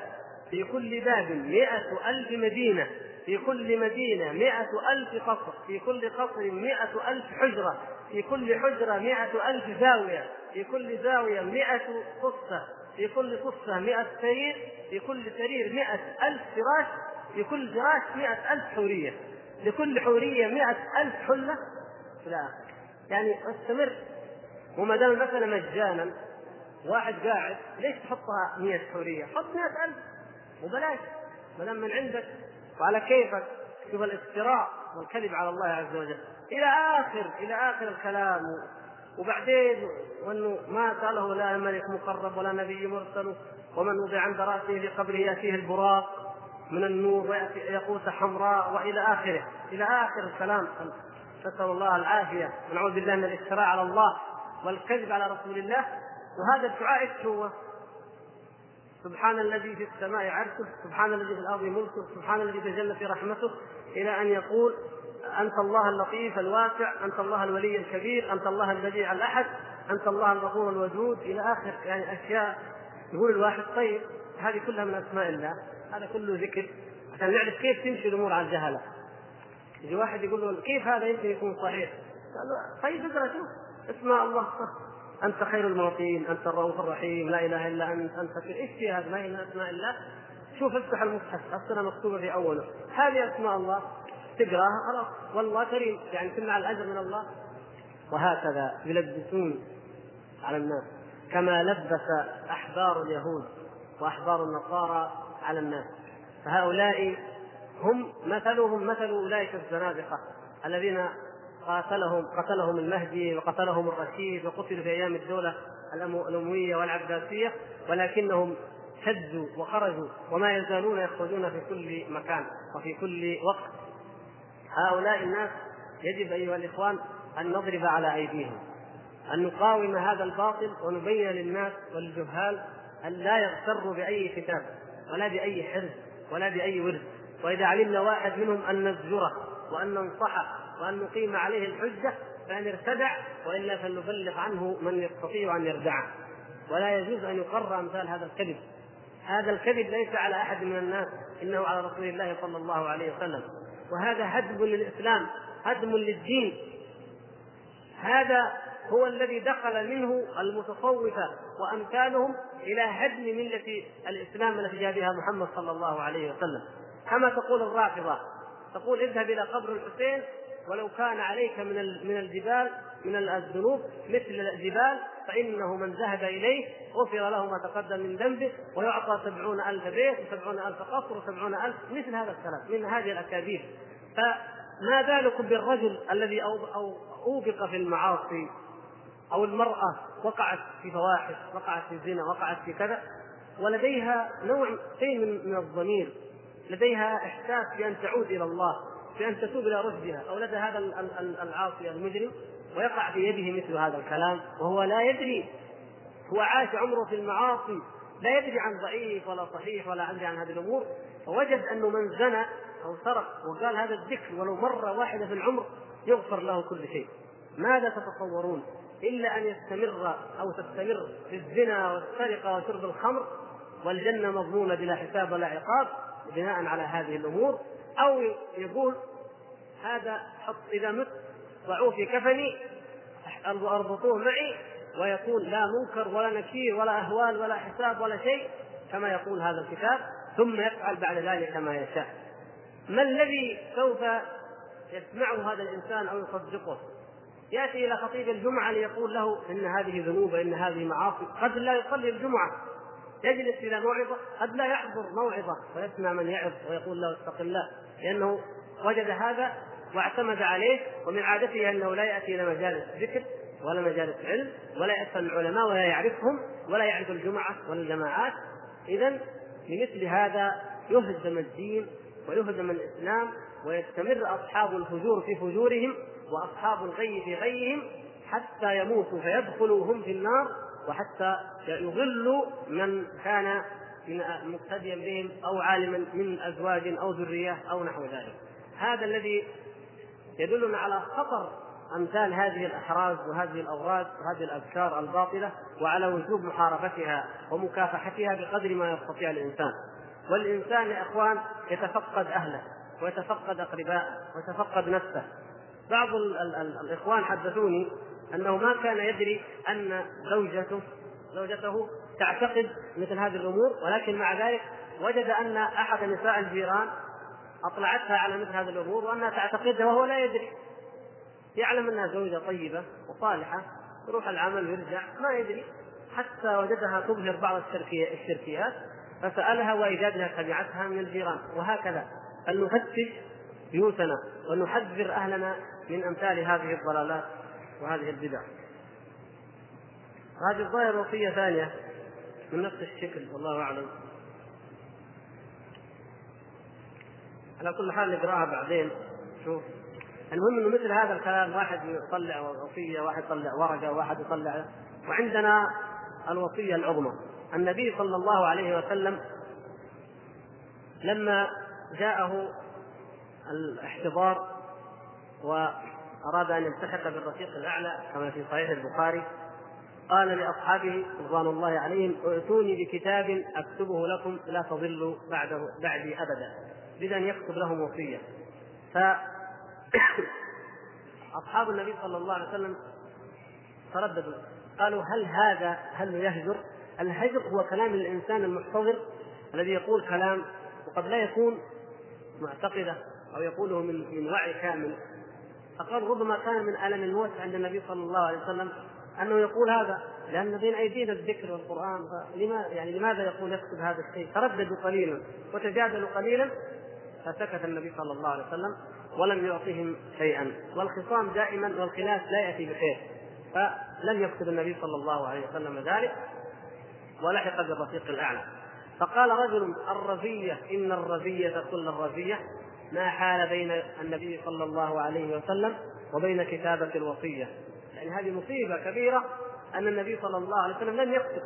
في كل باب مئة ألف مدينة. في كل مدينة مئة ألف قصر في كل قصر مئة ألف حجرة في كل حجرة مئة ألف زاوية في كل زاوية مئة قصة في كل قصة مئة سرير في كل سرير مئة ألف فراش في كل فراش مئة ألف حورية. لكل حورية مئة ألف حلة؟ آخره يعني استمر. وما دام المسألة مجانا واحد قاعد ليش تحطها 100 حورية؟ حط 100000 وبلاش. ما دام من عندك وعلى كيفك شوف الافتراء والكذب على الله عز وجل. إلى آخر إلى آخر الكلام. وبعدين وانه ما سأله لا ملك مقرب ولا نبي مرسل ومن وضع عند رأسه في قبره يأتيه البراق. من النور وياتي يقوت حمراء وإلى آخره. إلى آخر الكلام. نسأل الله العافية. ونعوذ بالله من الافتراء على الله والكذب على رسول الله. وهذا الدعاء إيش هو؟ سبحان الذي في السماء عرشه، سبحان الذي في الأرض ملكه، سبحان الذي تجلى في رحمته، إلى أن يقول أنت الله اللطيف الواسع، أنت الله الولي الكبير، أنت الله البديع الأحد، أنت الله الغفور الودود إلى آخر يعني أشياء يقول الواحد طيب هذه كلها من أسماء الله، هذا كله ذكر عشان نعرف كيف تمشي الأمور على الجهله. يجي واحد يقول له كيف هذا يمكن يكون صحيح؟ قال له طيب اقرأ شوف اسماء الله أنت خير المعطين أنت الرؤوف الرحيم لا إله إلا أنت أنت إيش في هذا؟ ما هي من اسماء الله شوف افتح المصحف السنة مكتوبة في أوله. هذه أسماء الله تقراها خلاص والله كريم يعني تمنع الأجر من الله. وهكذا يلبسون على الناس كما لبس أحبار اليهود وأحبار النصارى على الناس. فهؤلاء هم مثلهم مثل أولئك الزنادقة الذين قاتلهم قتلهم المهدي وقتلهم الرشيد وقتلوا في أيام الدولة الأموية والعباسية ولكنهم شدوا وخرجوا وما يزالون يخرجون في كل مكان وفي كل وقت. هؤلاء الناس يجب أيها الإخوان أن نضرب على أيديهم أن نقاوم هذا الباطل ونبين للناس والجهال أن لا يغتروا بأي كتاب ولا بأي حرز ولا بأي ورد. وإذا علمنا واحد منهم أن نزجره وأن ننصحه وان نقيم عليه الحجة فإن ارتدع وإلا فلنبلغ عنه من يستطيع أن يردعه ولا يجوز أن يقر أمثال هذا الكذب. هذا الكذب ليس على أحد من الناس إنه على رسول الله صلى الله عليه وسلم. وهذا هدم للإسلام هدم للدين. هذا هو الذي دخل منه المتصوفه وأمثالهم إلى هدم ملة الإسلام التي جاء بها محمد صلى الله عليه وسلم. كما تقول الرافضة تقول اذهب إلى قبر الحسين ولو كان عليك من من الجبال من الذنوب مثل الجبال فإنه من ذهب إليه غفر له ما تقدم من ذنبه ويعطى سبعون ألف بيت وسبعون ألف قصر وسبعون ألف مثل هذا الكلام من هذه الأكاذيب فما بالكم بالرجل الذي أو أوبق في المعاصي؟ أو المرأة وقعت في فواحش وقعت في الزنا وقعت في كذا ولديها نوع شيء من الضمير. لديها إحساس بأن تعود إلى الله. بأن تتوب إلى رشدها أو لدى هذا العاصي المجرم ويقع في يده مثل هذا الكلام وهو لا يدري هو عاش عمره في المعاصي لا يدري عن ضعيف ولا صحيح ولا يدري عن هذه الأمور فوجد أنه من زنى أو سرق وقال هذا الذكر ولو مرة واحدة في العمر يغفر له كل شيء. ماذا تتصورون؟ إلا أن يستمر أو تستمر في الزنا والسرقة وشرب الخمر والجنة مضمونة بلا حساب ولا عقاب بناء على هذه الأمور أو يقول هذا حط إذا مت ضعوه في كفني أربطوه معي ويكون لا منكر ولا نكير ولا أهوال ولا حساب ولا شيء كما يقول هذا الكتاب ثم يفعل بعد ذلك ما يشاء. ما الذي سوف يسمعه هذا الإنسان أو يصدقه؟ يأتي إلى خطيب الجمعة ليقول له إن هذه ذنوب ان هذه معاصي. قد لا يصلي الجمعة. يجلس إلى موعظة قد لا يحضر موعظة ويسمع من يعظ ويقول له اتق الله لأنه وجد هذا واعتمد عليه ومن عادته أنه لا يأتي إلى مجالس ذكر ولا مجالس علم ولا يسال العلماء ولا يعرفهم ولا يعرف الجمعة ولا الجماعات. اذا بمثل هذا يهدم الدين ويهدم الإسلام ويستمر أصحاب الفجور في فجورهم وأصحاب الغي في غيهم حتى يموتوا فيدخلوا هم في النار وحتى يضلوا من كان مقتديا بهم أو عالما من أزواج أو ذرية أو نحو ذلك. هذا الذي يدلنا على خطر أمثال هذه الأحراز وهذه الاوراد وهذه الأذكار الباطلة وعلى وجوب محاربتها ومكافحتها بقدر ما يستطيع الإنسان. والإنسان يا إخوان يتفقد أهله ويتفقد أقربائه ويتفقد نفسه. بعض ال ال ال الإخوان حدثوني أنه ما كان يدري أن زوجته زوجته تعتقد مثل هذه الأمور ولكن مع ذلك وجد أن أحد نساء الجيران أطلعتها على مثل هذه الأمور وأنها تعتقدها وهو لا يدري. يعلم أنها زوجة طيبة وصالحة يروح العمل ويرجع ما يدري. حتى وجدها تظهر بعض الشركيات فسألها وإجادها تبعتها من الجيران وهكذا. أن نفتش بيوتنا ونحذر أهلنا من أمثال هذه الضلالات وهذه البدع؟ هذه الظاهرة وصية ثانية من نفس الشكل والله أعلم. على كل حال نقراها بعدين. شوف. المهم إنه مثل هذا الكلام واحد يطلع وصية واحد يطلع ورقة واحد يطلع. وعندنا الوصية العظمى. النبي صلى الله عليه وسلم لما جاءه الاحتضار وأراد أن يلتحق بالرفيق الأعلى كما في صحيح البخاري قال لأصحابه رضوان الله عليهم ائتوني بكتاب أكتبه لكم لا تضلوا بعده بعدي أبدا. اذا يكتب لهم وصية ف أصحاب النبي صلى الله عليه وسلم ترددوا قالوا هل هذا هل يهجر؟ الهجر هو كلام الإنسان المحتضر الذي يقول كلام وقد لا يكون معتقدة أو يقوله من من وعي كامل فقال ربما كان من ألم الموت عند النبي صلى الله عليه وسلم أنه يقول هذا لأن بين ايدينا الذكر والقرآن فلما يعني لماذا يقول يكتب هذا الشيء؟ ترددوا قليلا وتجادلوا قليلا فسكت النبي صلى الله عليه وسلم ولم يعطهم شيئا. والخصام دائما والخلاف لا يأتي بخير. فلم يكتب النبي صلى الله عليه وسلم ذلك ولحق بالرفيق الأعلى. فقال رجل الرزيه إن الرزيه كل الرزيه ما حال بين النبي صلى الله عليه وسلم وبين كتابة الوصية؟ يعني هذه مصيبة كبيرة أن النبي صلى الله عليه وسلم لم يكتب.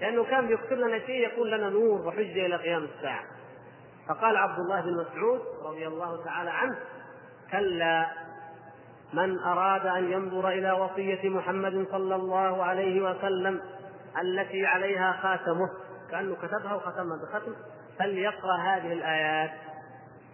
لأنه كان بيكتب لنا شيء يكون لنا نور وحجة إلى قيام الساعة. فقال عبد الله بن مسعود رضي الله تعالى عنه كلا من أراد أن ينظر إلى وصية محمد صلى الله عليه وسلم التي عليها خاتمه كأنه كتبها وختمها بختم فليقرأ هذه الآيات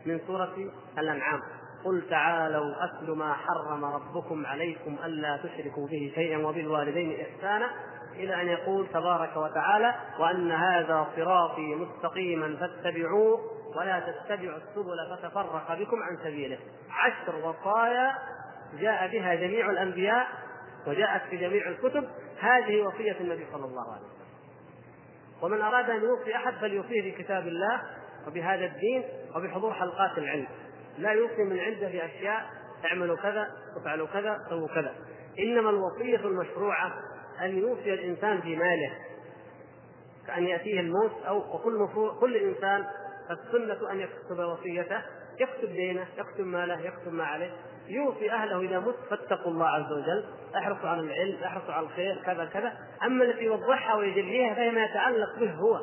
من سورة الأنعام. قل تعالوا أتل ما حرم ربكم عليكم ألا تشركوا به شيئا وبالوالدين إحسانا إلى أن يقول تبارك وتعالى وأن هذا صراطي مستقيما فاتبعوه ولا تتبعوا السبل فتفرق بكم عن سبيله. عشر وصايا جاء بها جميع الأنبياء وجاءت في جميع الكتب. هذه وصية النبي صلى الله عليه وسلم. ومن أراد أن يوصي أحد فليوصيه بكتاب الله وبهذا الدين وبحضور حلقات العلم. لا يوصي من عنده بأشياء اعملوا كذا افعلوا كذا سووا كذا. إنما الوصية المشروعة أن يوصي الإنسان في ماله كأن يأتيه الموت أو وكل كل إنسان فالسنة أن يكتب وصيته يكتب دينه يكتب ماله يكتب ما عليه يوصي أهله إذا مت فاتقوا الله عز وجل احرصوا على العلم احرصوا على الخير كذا كذا. أما التي يوضحها ويجليها فيما يتعلق به هو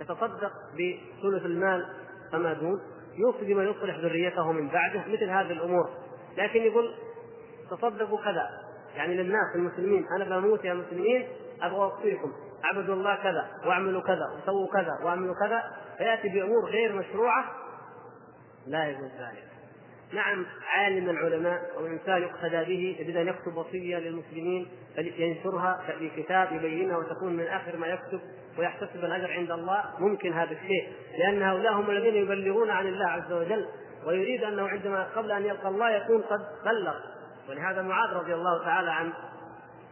يتصدق بثلث المال فما دون يوصي بما يصلح ذريته من بعده مثل هذه الأمور. لكن يقول تصدقوا كذا. يعني للناس المسلمين أنا بموت يا مسلمين أبغى أوصيكم. أعبدوا الله كذا وأعملوا كذا وسووا كذا وأعملوا كذا. فيأتي بأمور غير مشروعة؟ لا يجوز ذلك. نعم عالم العلماء أو إنسان يقتدى به يريد أن يكتب وصية للمسلمين ينشرها في كتاب يبينها وتكون من آخر ما يكتب ويحتسب الأجر عند الله. ممكن هذا الشيء لأن هؤلاء هم الذين يبلغون عن الله عز وجل ويريد أنه عندما قبل أن يلقى الله يكون قد بلغ. ولهذا معاذ رضي الله تعالى عنه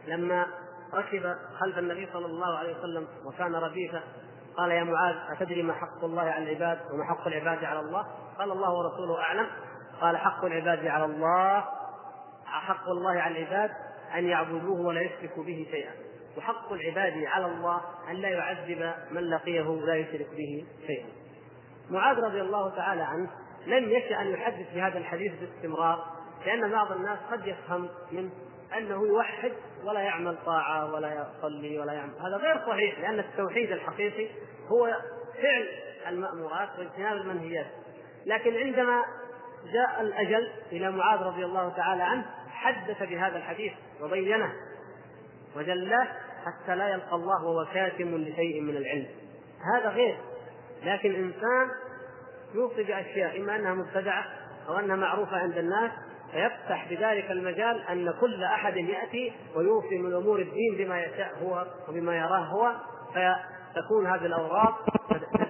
لما ركب خلف النبي صلى الله عليه وسلم وكان رديفه قال يا معاذ أتدري ما حق الله على العباد وما حق العباد على الله؟ قال الله ورسوله أعلم. قال حق العباد على الله حق الله على العباد أن يعبدوه ولا يشركوا به شيئا. وحق العباد على الله أن لا يعذب من لقيه لا يشرك به شيئا. معاذ رضي الله تعالى عنه لم يشأ أن يحدث بهذا الحديث باستمرار لأن بعض الناس قد يفهم منه أنه يوحد ولا يعمل طاعة ولا يصلي ولا يعمل. هذا غير صحيح لأن التوحيد الحقيقي هو فعل المأمورات واجتناب المنهيات. لكن عندما جاء الأجل إلى معاذ رضي الله تعالى عنه حدث بهذا الحديث وبينه وجلاه حتى لا يلقى الله وهو كاتم لشيء من العلم. هذا غير. لكن إنسان يوصي بأشياء إما أنها مبتدعة أو أنها معروفة عند الناس فيفتح بذلك المجال أن كل أحد يأتي ويوصي من أمور الدين بما يشاء هو وبما يراه هو فتكون هذه الأوراق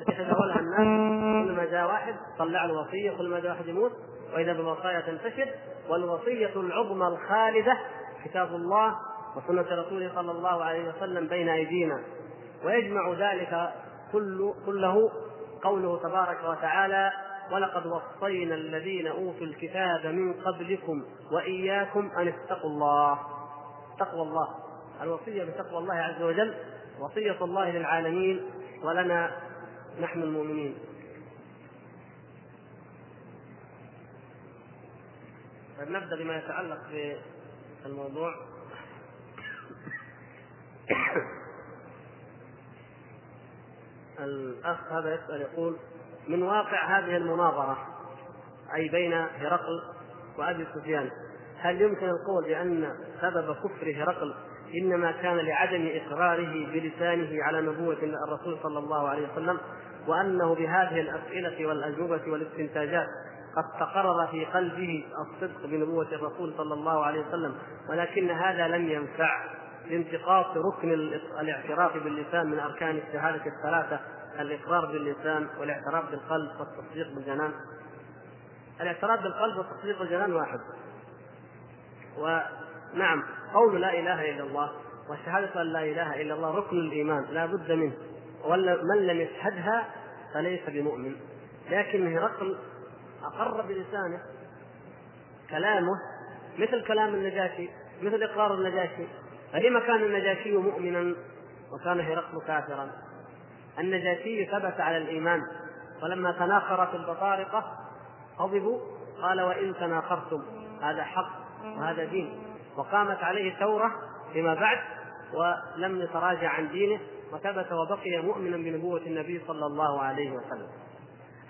يتداولها الناس. كل ما جاء واحد طلع له وصية كل ما جاء واحد يموت. وإذا بالوصايا تنتشر والوصية العظمى الخالدة كتاب الله وسنة رسوله صلى الله عليه وسلم بين أيدينا. ويجمع ذلك كل كله قوله تبارك وتعالى ولقد وصينا الذين أوتوا الكتاب من قبلكم وإياكم أن اتقوا الله. تقوى الله. الوصية بتقوى الله عز وجل وصية الله للعالمين ولنا نحن المؤمنين. نبدا بما يتعلق بالموضوع. الأخ هذا يسأل يقول من واقع هذه المناظرة أي بين هرقل وأبي سفيان. هل يمكن القول بأن سبب كفر هرقل إنما كان لعدم إقراره بلسانه على نبوة الرسول صلى الله عليه وسلم وأنه بهذه الأسئلة والأجوبة والاستنتاجات قد تقرر في قلبه الصدق بنبوة الرسول صلى الله عليه وسلم ولكن هذا لم ينفع لانتقاص ركن الاعتراف باللسان من أركان الشهادة الثلاثة الإقرار باللسان والاعتراف بالقلب والتصديق بالجنان. الاعتراف بالقلب والتصديق بالجنان واحد. ونعم قول لا إله إلا الله وشهاده أن لا إله إلا الله ركن الإيمان لا بد منه. ومن لم يشهدها فليس بمؤمن. لكن هرقل أقر بلسانه. كلامه مثل كلام النجاشي مثل إقرار النجاشي. فلما كان النجاشي مؤمنا وكان هرقل كافرا. النجاشي ثبت على الإيمان ولما تناخرت البطارقة غضبوا قال وإن تناخرتم هذا حق وهذا دين. وقامت عليه ثوره فيما بعد ولم يتراجع عن دينه وثبت وبقي مؤمنا بنبوة النبي صلى الله عليه وسلم.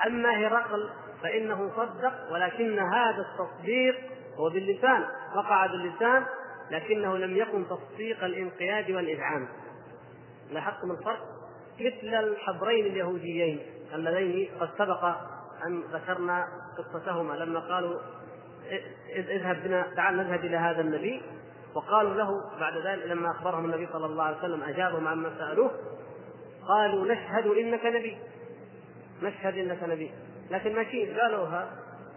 أما هرقل فإنه صدق ولكن هذا التصديق هو باللسان. وقع باللسان لكنه لم يكن تصديق الانقياد والإذعان. لاحظتم الفرق؟ مثل الحبرين اليهوديين اللذين قد سبق أن ذكرنا قصتهما. لما قالوا اذهب بنا تعال نذهب إلى هذا النبي. وقالوا له بعد ذلك لما أخبرهم النبي صلى الله عليه وسلم أجابهم عما سألوه قالوا نشهد إنك نبي. نشهد إنك نبي. لكن ماشيين قالوها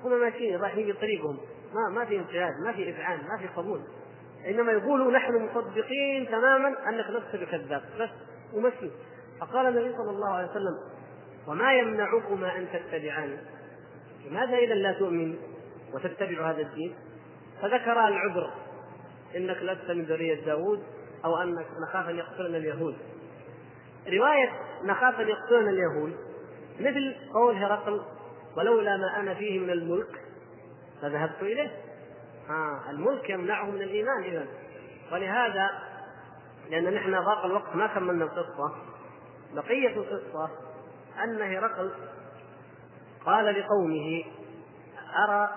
هم ماشيين رايحين بطريقهم ما ما في انقياد ما في اذعان ما في قبول. إنما يقولوا نحن مصدقين تماما أنك لست بكذاب. بس ومشي فقال النبي صلى الله عليه وسلم وما يمنعكما أن تتبعاني؟ لماذا إذا لا تؤمن وتتبع هذا الدين؟ فذكر العذر إنك لست من ذرية داوود أو أنك نخاف أن يقتلنا اليهود. رواية نخاف أن يقتلنا اليهود مثل قول هرقل ولولا ما أنا فيه من الملك فذهبت إليه. آه الملك يمنعه من الإيمان اذا ولهذا لأن نحن ضاق الوقت ما كملنا القصة. بقية القصة أن هرقل قال لقومه أرى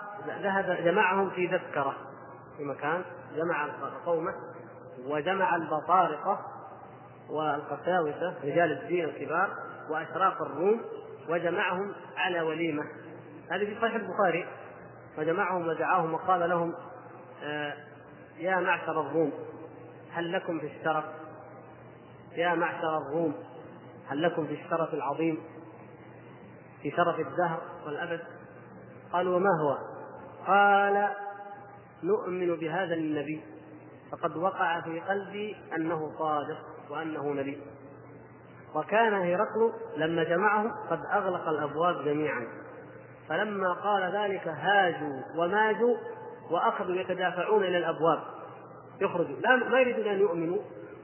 ذهب جمعهم في تذكره في مكان جمع قومه وجمع البطارقة والقساوسة رجال الدين الكبار وأشراف الروم وجمعهم على وليمة. هذه في صحيح البخاري. فجمعهم ودعاهم وقال لهم آه يا معشر الروم هل لكم في الشرف يا معشر الروم هل لكم في الشرف العظيم؟ في شرف الدهر والأبد؟ قالوا وما هو؟ قال نؤمن بهذا النبي. فقد وقع في قلبي أنه صادق وأنه نبي. وكان هرقل لما جمعهم قد أغلق الأبواب جميعا. فلما قال ذلك هاجوا وماجوا وأخذوا يتدافعون إلى الأبواب. يخرجوا. لا ما يريدون أن يؤمنوا.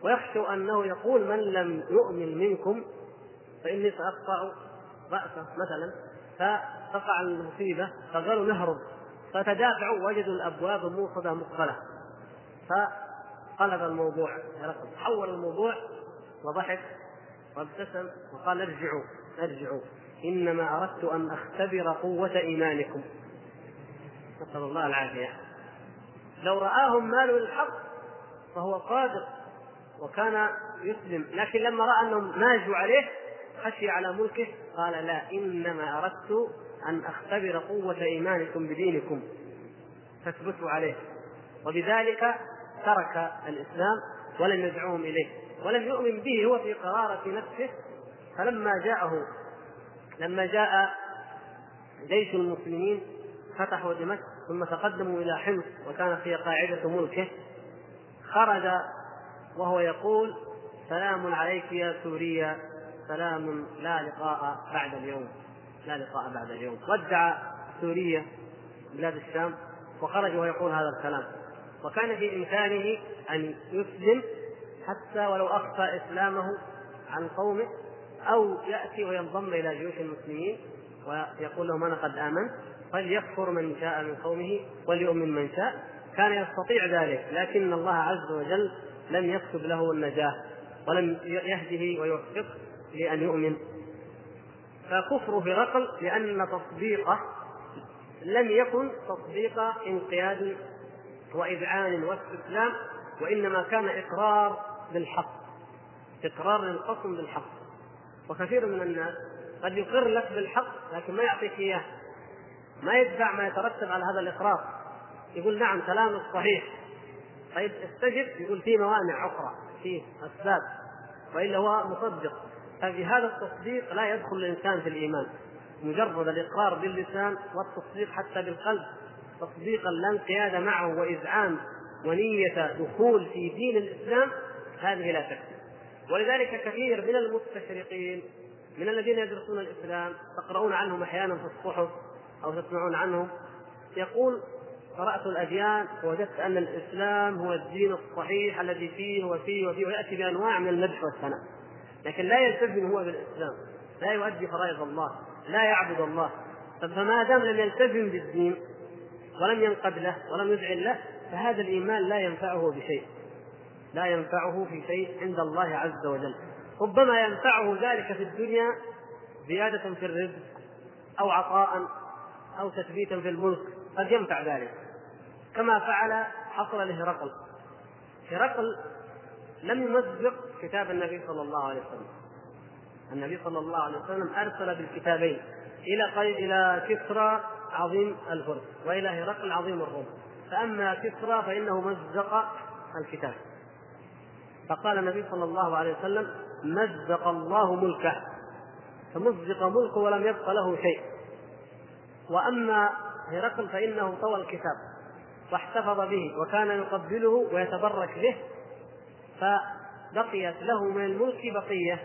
ويخشوا أنه يقول من لم يؤمن منكم فإني سأقطع رأسه مثلا فتقع المصيبة فقالوا نهرب. فتدافعوا وجدوا الأبواب موصده مقفلة. فقلب الموضوع حول الموضوع وضحك وابتسم وقال ارجعوا ارجعوا. إنما أردت أن أختبر قوة إيمانكم. نسأل الله العافية. لو رآهم مالوا للحق فهو صادق. وكان يسلم. لكن لما رأى أنهم ماجوا عليه خشي على ملكه قال لا إنما أردت أن أختبر قوة إيمانكم بدينكم. فاثبتوا عليه. وبذلك ترك الإسلام ولم يدعوهم إليه. ولم يؤمن به هو في قرارة نفسه. فلما جاءه لما جاء جيش المسلمين فتحوا دمشق ثم تقدموا إلى حمص وكانت هي قاعدة ملكه. خرج وهو يقول سلام عليك يا سوريا سلام لا لقاء بعد اليوم لا لقاء بعد اليوم. ودع سوريا بلاد الشام وخرج ويقول هذا الكلام. وكان في إمكانه أن يسلم حتى ولو أخفى إسلامه عن قومه أو يأتي وينضم إلى جيوش المسلمين ويقول لهم أنا قد آمنت فليكفر من شاء من قومه وليؤمن من شاء. كان يستطيع ذلك لكن الله عز وجل لم يكتب له النجاة ولم يهده ويوفقه لأن يؤمن. فكفر هرقل لأن تصديقه لم يكن تصديق انقياد وإذعان واستسلام وإنما كان إقرار بالحق إقرار للخصم بالحق. وكثير من الناس قد يقر لك بالحق لكن ما يعطيك إياه ما يدفع ما يترتب على هذا الإقرار. يقول نعم كلامك صحيح طيب استجب يقول في موانع أخرى في أسباب. وإلا هو مصدق. فبهذا التصديق لا يدخل الإنسان في الإيمان. مجرد الإقرار باللسان والتصديق حتى بالقلب. تصديقا لا انقياد معه وإذعان ونية دخول في دين الإسلام هذه لا تكفي. ولذلك كثير من المستشرقين من الذين يدرسون الإسلام تقرؤون عنهم أحيانا في الصحف أو تسمعون عنهم يقول قرأت الأديان ووجدت أن الإسلام هو الدين الصحيح الذي فيه وفيه وفيه ويأتي بأنواع من المدح والثناء. لكن لا يلتزم هو بالإسلام. لا يؤدي فرائض الله. لا يعبد الله. فما دام لم يلتزم بالدين ولم ينقد له ولم يذعن له فهذا الإيمان لا ينفعه بشيء. لا ينفعه في شيء عند الله عز وجل. ربما ينفعه ذلك في الدنيا زيادة في الرزق أو عطاء أو تثبيتا في الملك. قد ينفع ذلك. كما فعل حصل لهرقل. هرقل لم يمزق كتاب النبي صلى الله عليه وسلم. النبي صلى الله عليه وسلم أرسل بالكتابين إلى قيد إلى كسرى عظيم الفرس وإلى هرقل عظيم الروم. فأما كسرى فإنه مزق الكتاب. فقال النبي صلى الله عليه وسلم مزق الله ملكه. فمزق ملكه ولم يبق له شيء. وأما هرقل فإنه طوى الكتاب واحتفظ به وكان يقبله ويتبرك به فبقيت له من الملك بقية.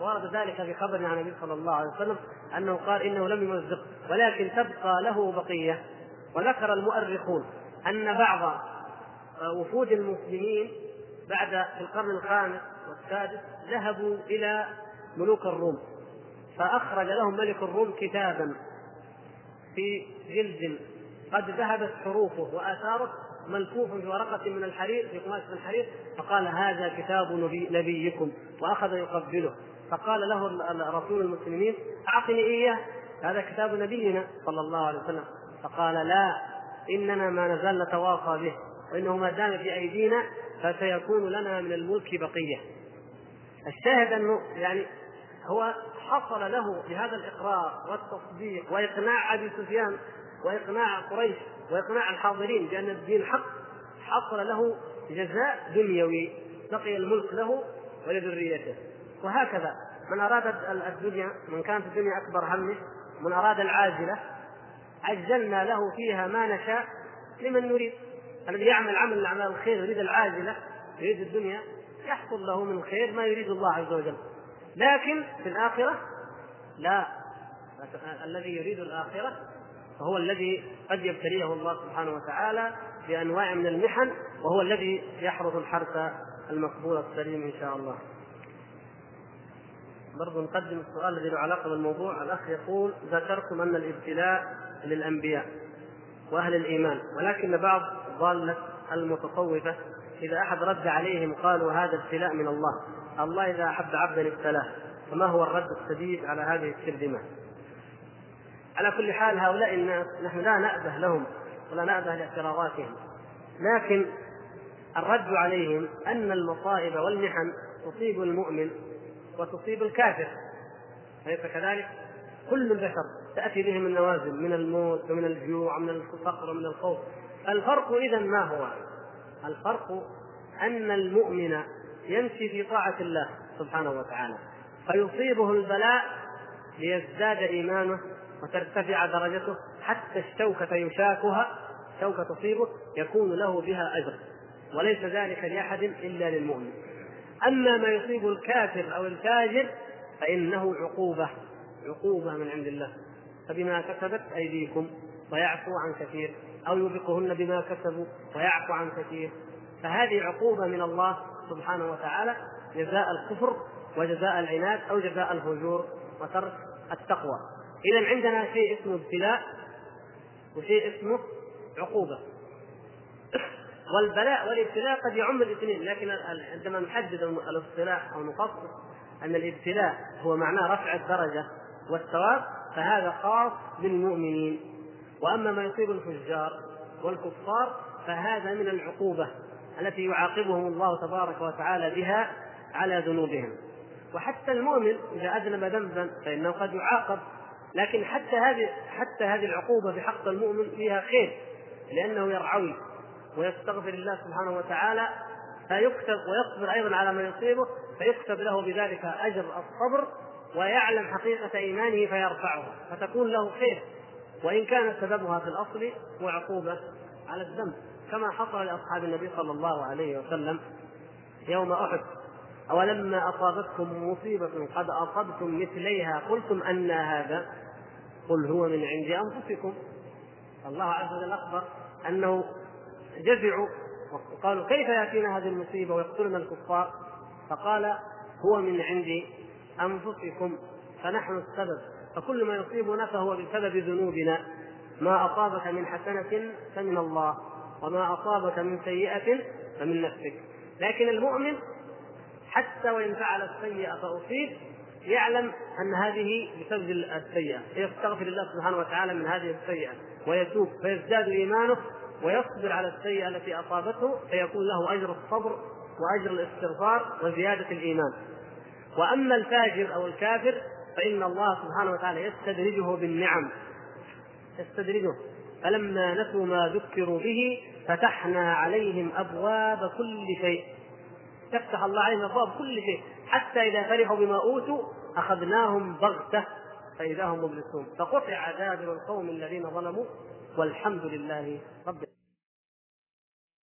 ورد ذلك في خبر عن النبي صلى الله عليه وسلم أنه قال إنه لم يمزق ولكن تبقى له بقية. وذكر المؤرخون أن بعض وفود المسلمين بعد في القرن الخامس والسادس ذهبوا إلى ملوك الروم فأخرج لهم ملك الروم كتابا. في جلد قد ذهبت حروفه وآثاره ملفوف في ورقة من الحرير في قماش من الحرير فقال هذا كتاب نبي نبيكم وأخذ يقبله. فقال له رسول المسلمين أعطني إياه هذا كتاب نبينا صلى الله عليه وسلم. فقال لا إننا ما نزال نتواصى به وإنه ما دام في أيدينا فسيكون لنا من الملك بقية. الشاهد أنه يعني هو حصل له بهذا الإقرار والتصديق وإقناع أبي سفيان وإقناع قريش وإقناع الحاضرين بأن الدين حق حصل له جزاء دنيوي بقي الملك له ولذريته. وهكذا من أراد الدنيا من كانت الدنيا أكبر همه من أراد العاجلة عجلنا له فيها ما نشاء لمن نريد. الذي يعمل عمل من أعمال الخير يريد العاجلة يريد الدنيا يحصل له من الخير ما يريد الله عز وجل. لكن في الآخرة لا. الذي يريد الآخرة فهو الذي قد يبتليه الله سبحانه وتعالى بأنواع من المحن وهو الذي يحرث الحرث المقبول السليم إن شاء الله. برضو نقدم السؤال الذي له علاقة بالموضوع. الأخ يقول ذكرتم أن الابتلاء للأنبياء وأهل الإيمان ولكن بعض ضاله المتصوفه إذا أحد رد عليهم قالوا هذا ابتلاء من الله. الله إذا أحب عبدا ابتلاه فما هو الرد السديد على هذه الترجمة على كل حال هؤلاء الناس نحن لا نأبه لهم ولا نأبه لاعتراضاتهم لكن الرد عليهم أن المصائب والمحن تصيب المؤمن وتصيب الكافر أليس كذلك؟ كل البشر تأتي بهم النوازل من الموت ومن الجوع ومن الفقر ومن الخوف الفرق إذا ما هو؟ الفرق أن المؤمن يمشي في طاعة الله سبحانه وتعالى فيصيبه البلاء ليزداد إيمانه وترتفع درجته حتى الشوكة يشاكها شوكة تصيبه يكون له بها أجر وليس ذلك لأحد إلا للمؤمن. أما ما يصيب الكافر أو الفاجر فإنه عقوبة عقوبة من عند الله فبما كسبت أيديكم ويعفو عن كثير أو يوبقهن بما كسبوا ويعفو عن كثير فهذه عقوبة من الله سبحانه وتعالى جزاء الكفر وجزاء العناد أو جزاء الفجور وترك التقوى. إذا عندنا شيء اسمه ابتلاء وشيء اسمه عقوبة. والبلاء والابتلاء قد يعم الاثنين لكن عندما نحدد الاصطلاح أو نخصص أن الابتلاء هو معناه رفع الدرجة والثواب فهذا خاص بالمؤمنين. وأما ما يصيب الفجار والكفار فهذا من العقوبة. التي يعاقبهم الله تبارك وتعالى بها على ذنوبهم. وحتى المؤمن إذا أذنب ذنبا فإنه قد يعاقب. لكن حتى هذه حتى هذه العقوبة بحق المؤمن فيها خير لأنه يرعوي ويستغفر الله سبحانه وتعالى فيكتب ويصبر أيضا على ما يصيبه فيكتب له بذلك أجر الصبر ويعلم حقيقة إيمانه فيرفعه. فتكون له خير. وإن كان سببها في الأصل هو عقوبة على الذنب. كما حصل لأصحاب النبي صلى الله عليه وسلم يوم أحد. أولما أصابتكم مصيبة قد أصبتم مثليها قلتم أن هذا قل هو من عند أنفسكم. الله عز وجل أخبر أنه جزعوا وقالوا كيف يأتينا هذه المصيبة ويقتلنا الكفار؟ فقال هو من عند أنفسكم فنحن السبب. فكل ما يصيبنا فهو بسبب ذنوبنا. ما أصابك من حسنة فمن الله. وما أصابك من سيئة فمن نفسك. لكن المؤمن حتى وإن فعل السيئة فأصيب يعلم أن هذه بسبب السيئة. يستغفر الله سبحانه وتعالى من هذه السيئة ويتوب فيزداد إيمانه ويصبر على السيئة التي أصابته فيكون له أجر الصبر وأجر الاستغفار وزيادة الإيمان. وأما الفاجر أو الكافر فإن الله سبحانه وتعالى يستدرجه بالنعم. يستدرجه. فلما نسوا ما ذكروا به فتحنا عليهم أبواب كل شيء. يفتح الله عليهم أبواب كل شيء. حتى إذا فرحوا بما أوتوا أخذناهم بغتة فإذا هم مبلسون. فقطع دابر القوم الذين ظلموا والحمد لله رب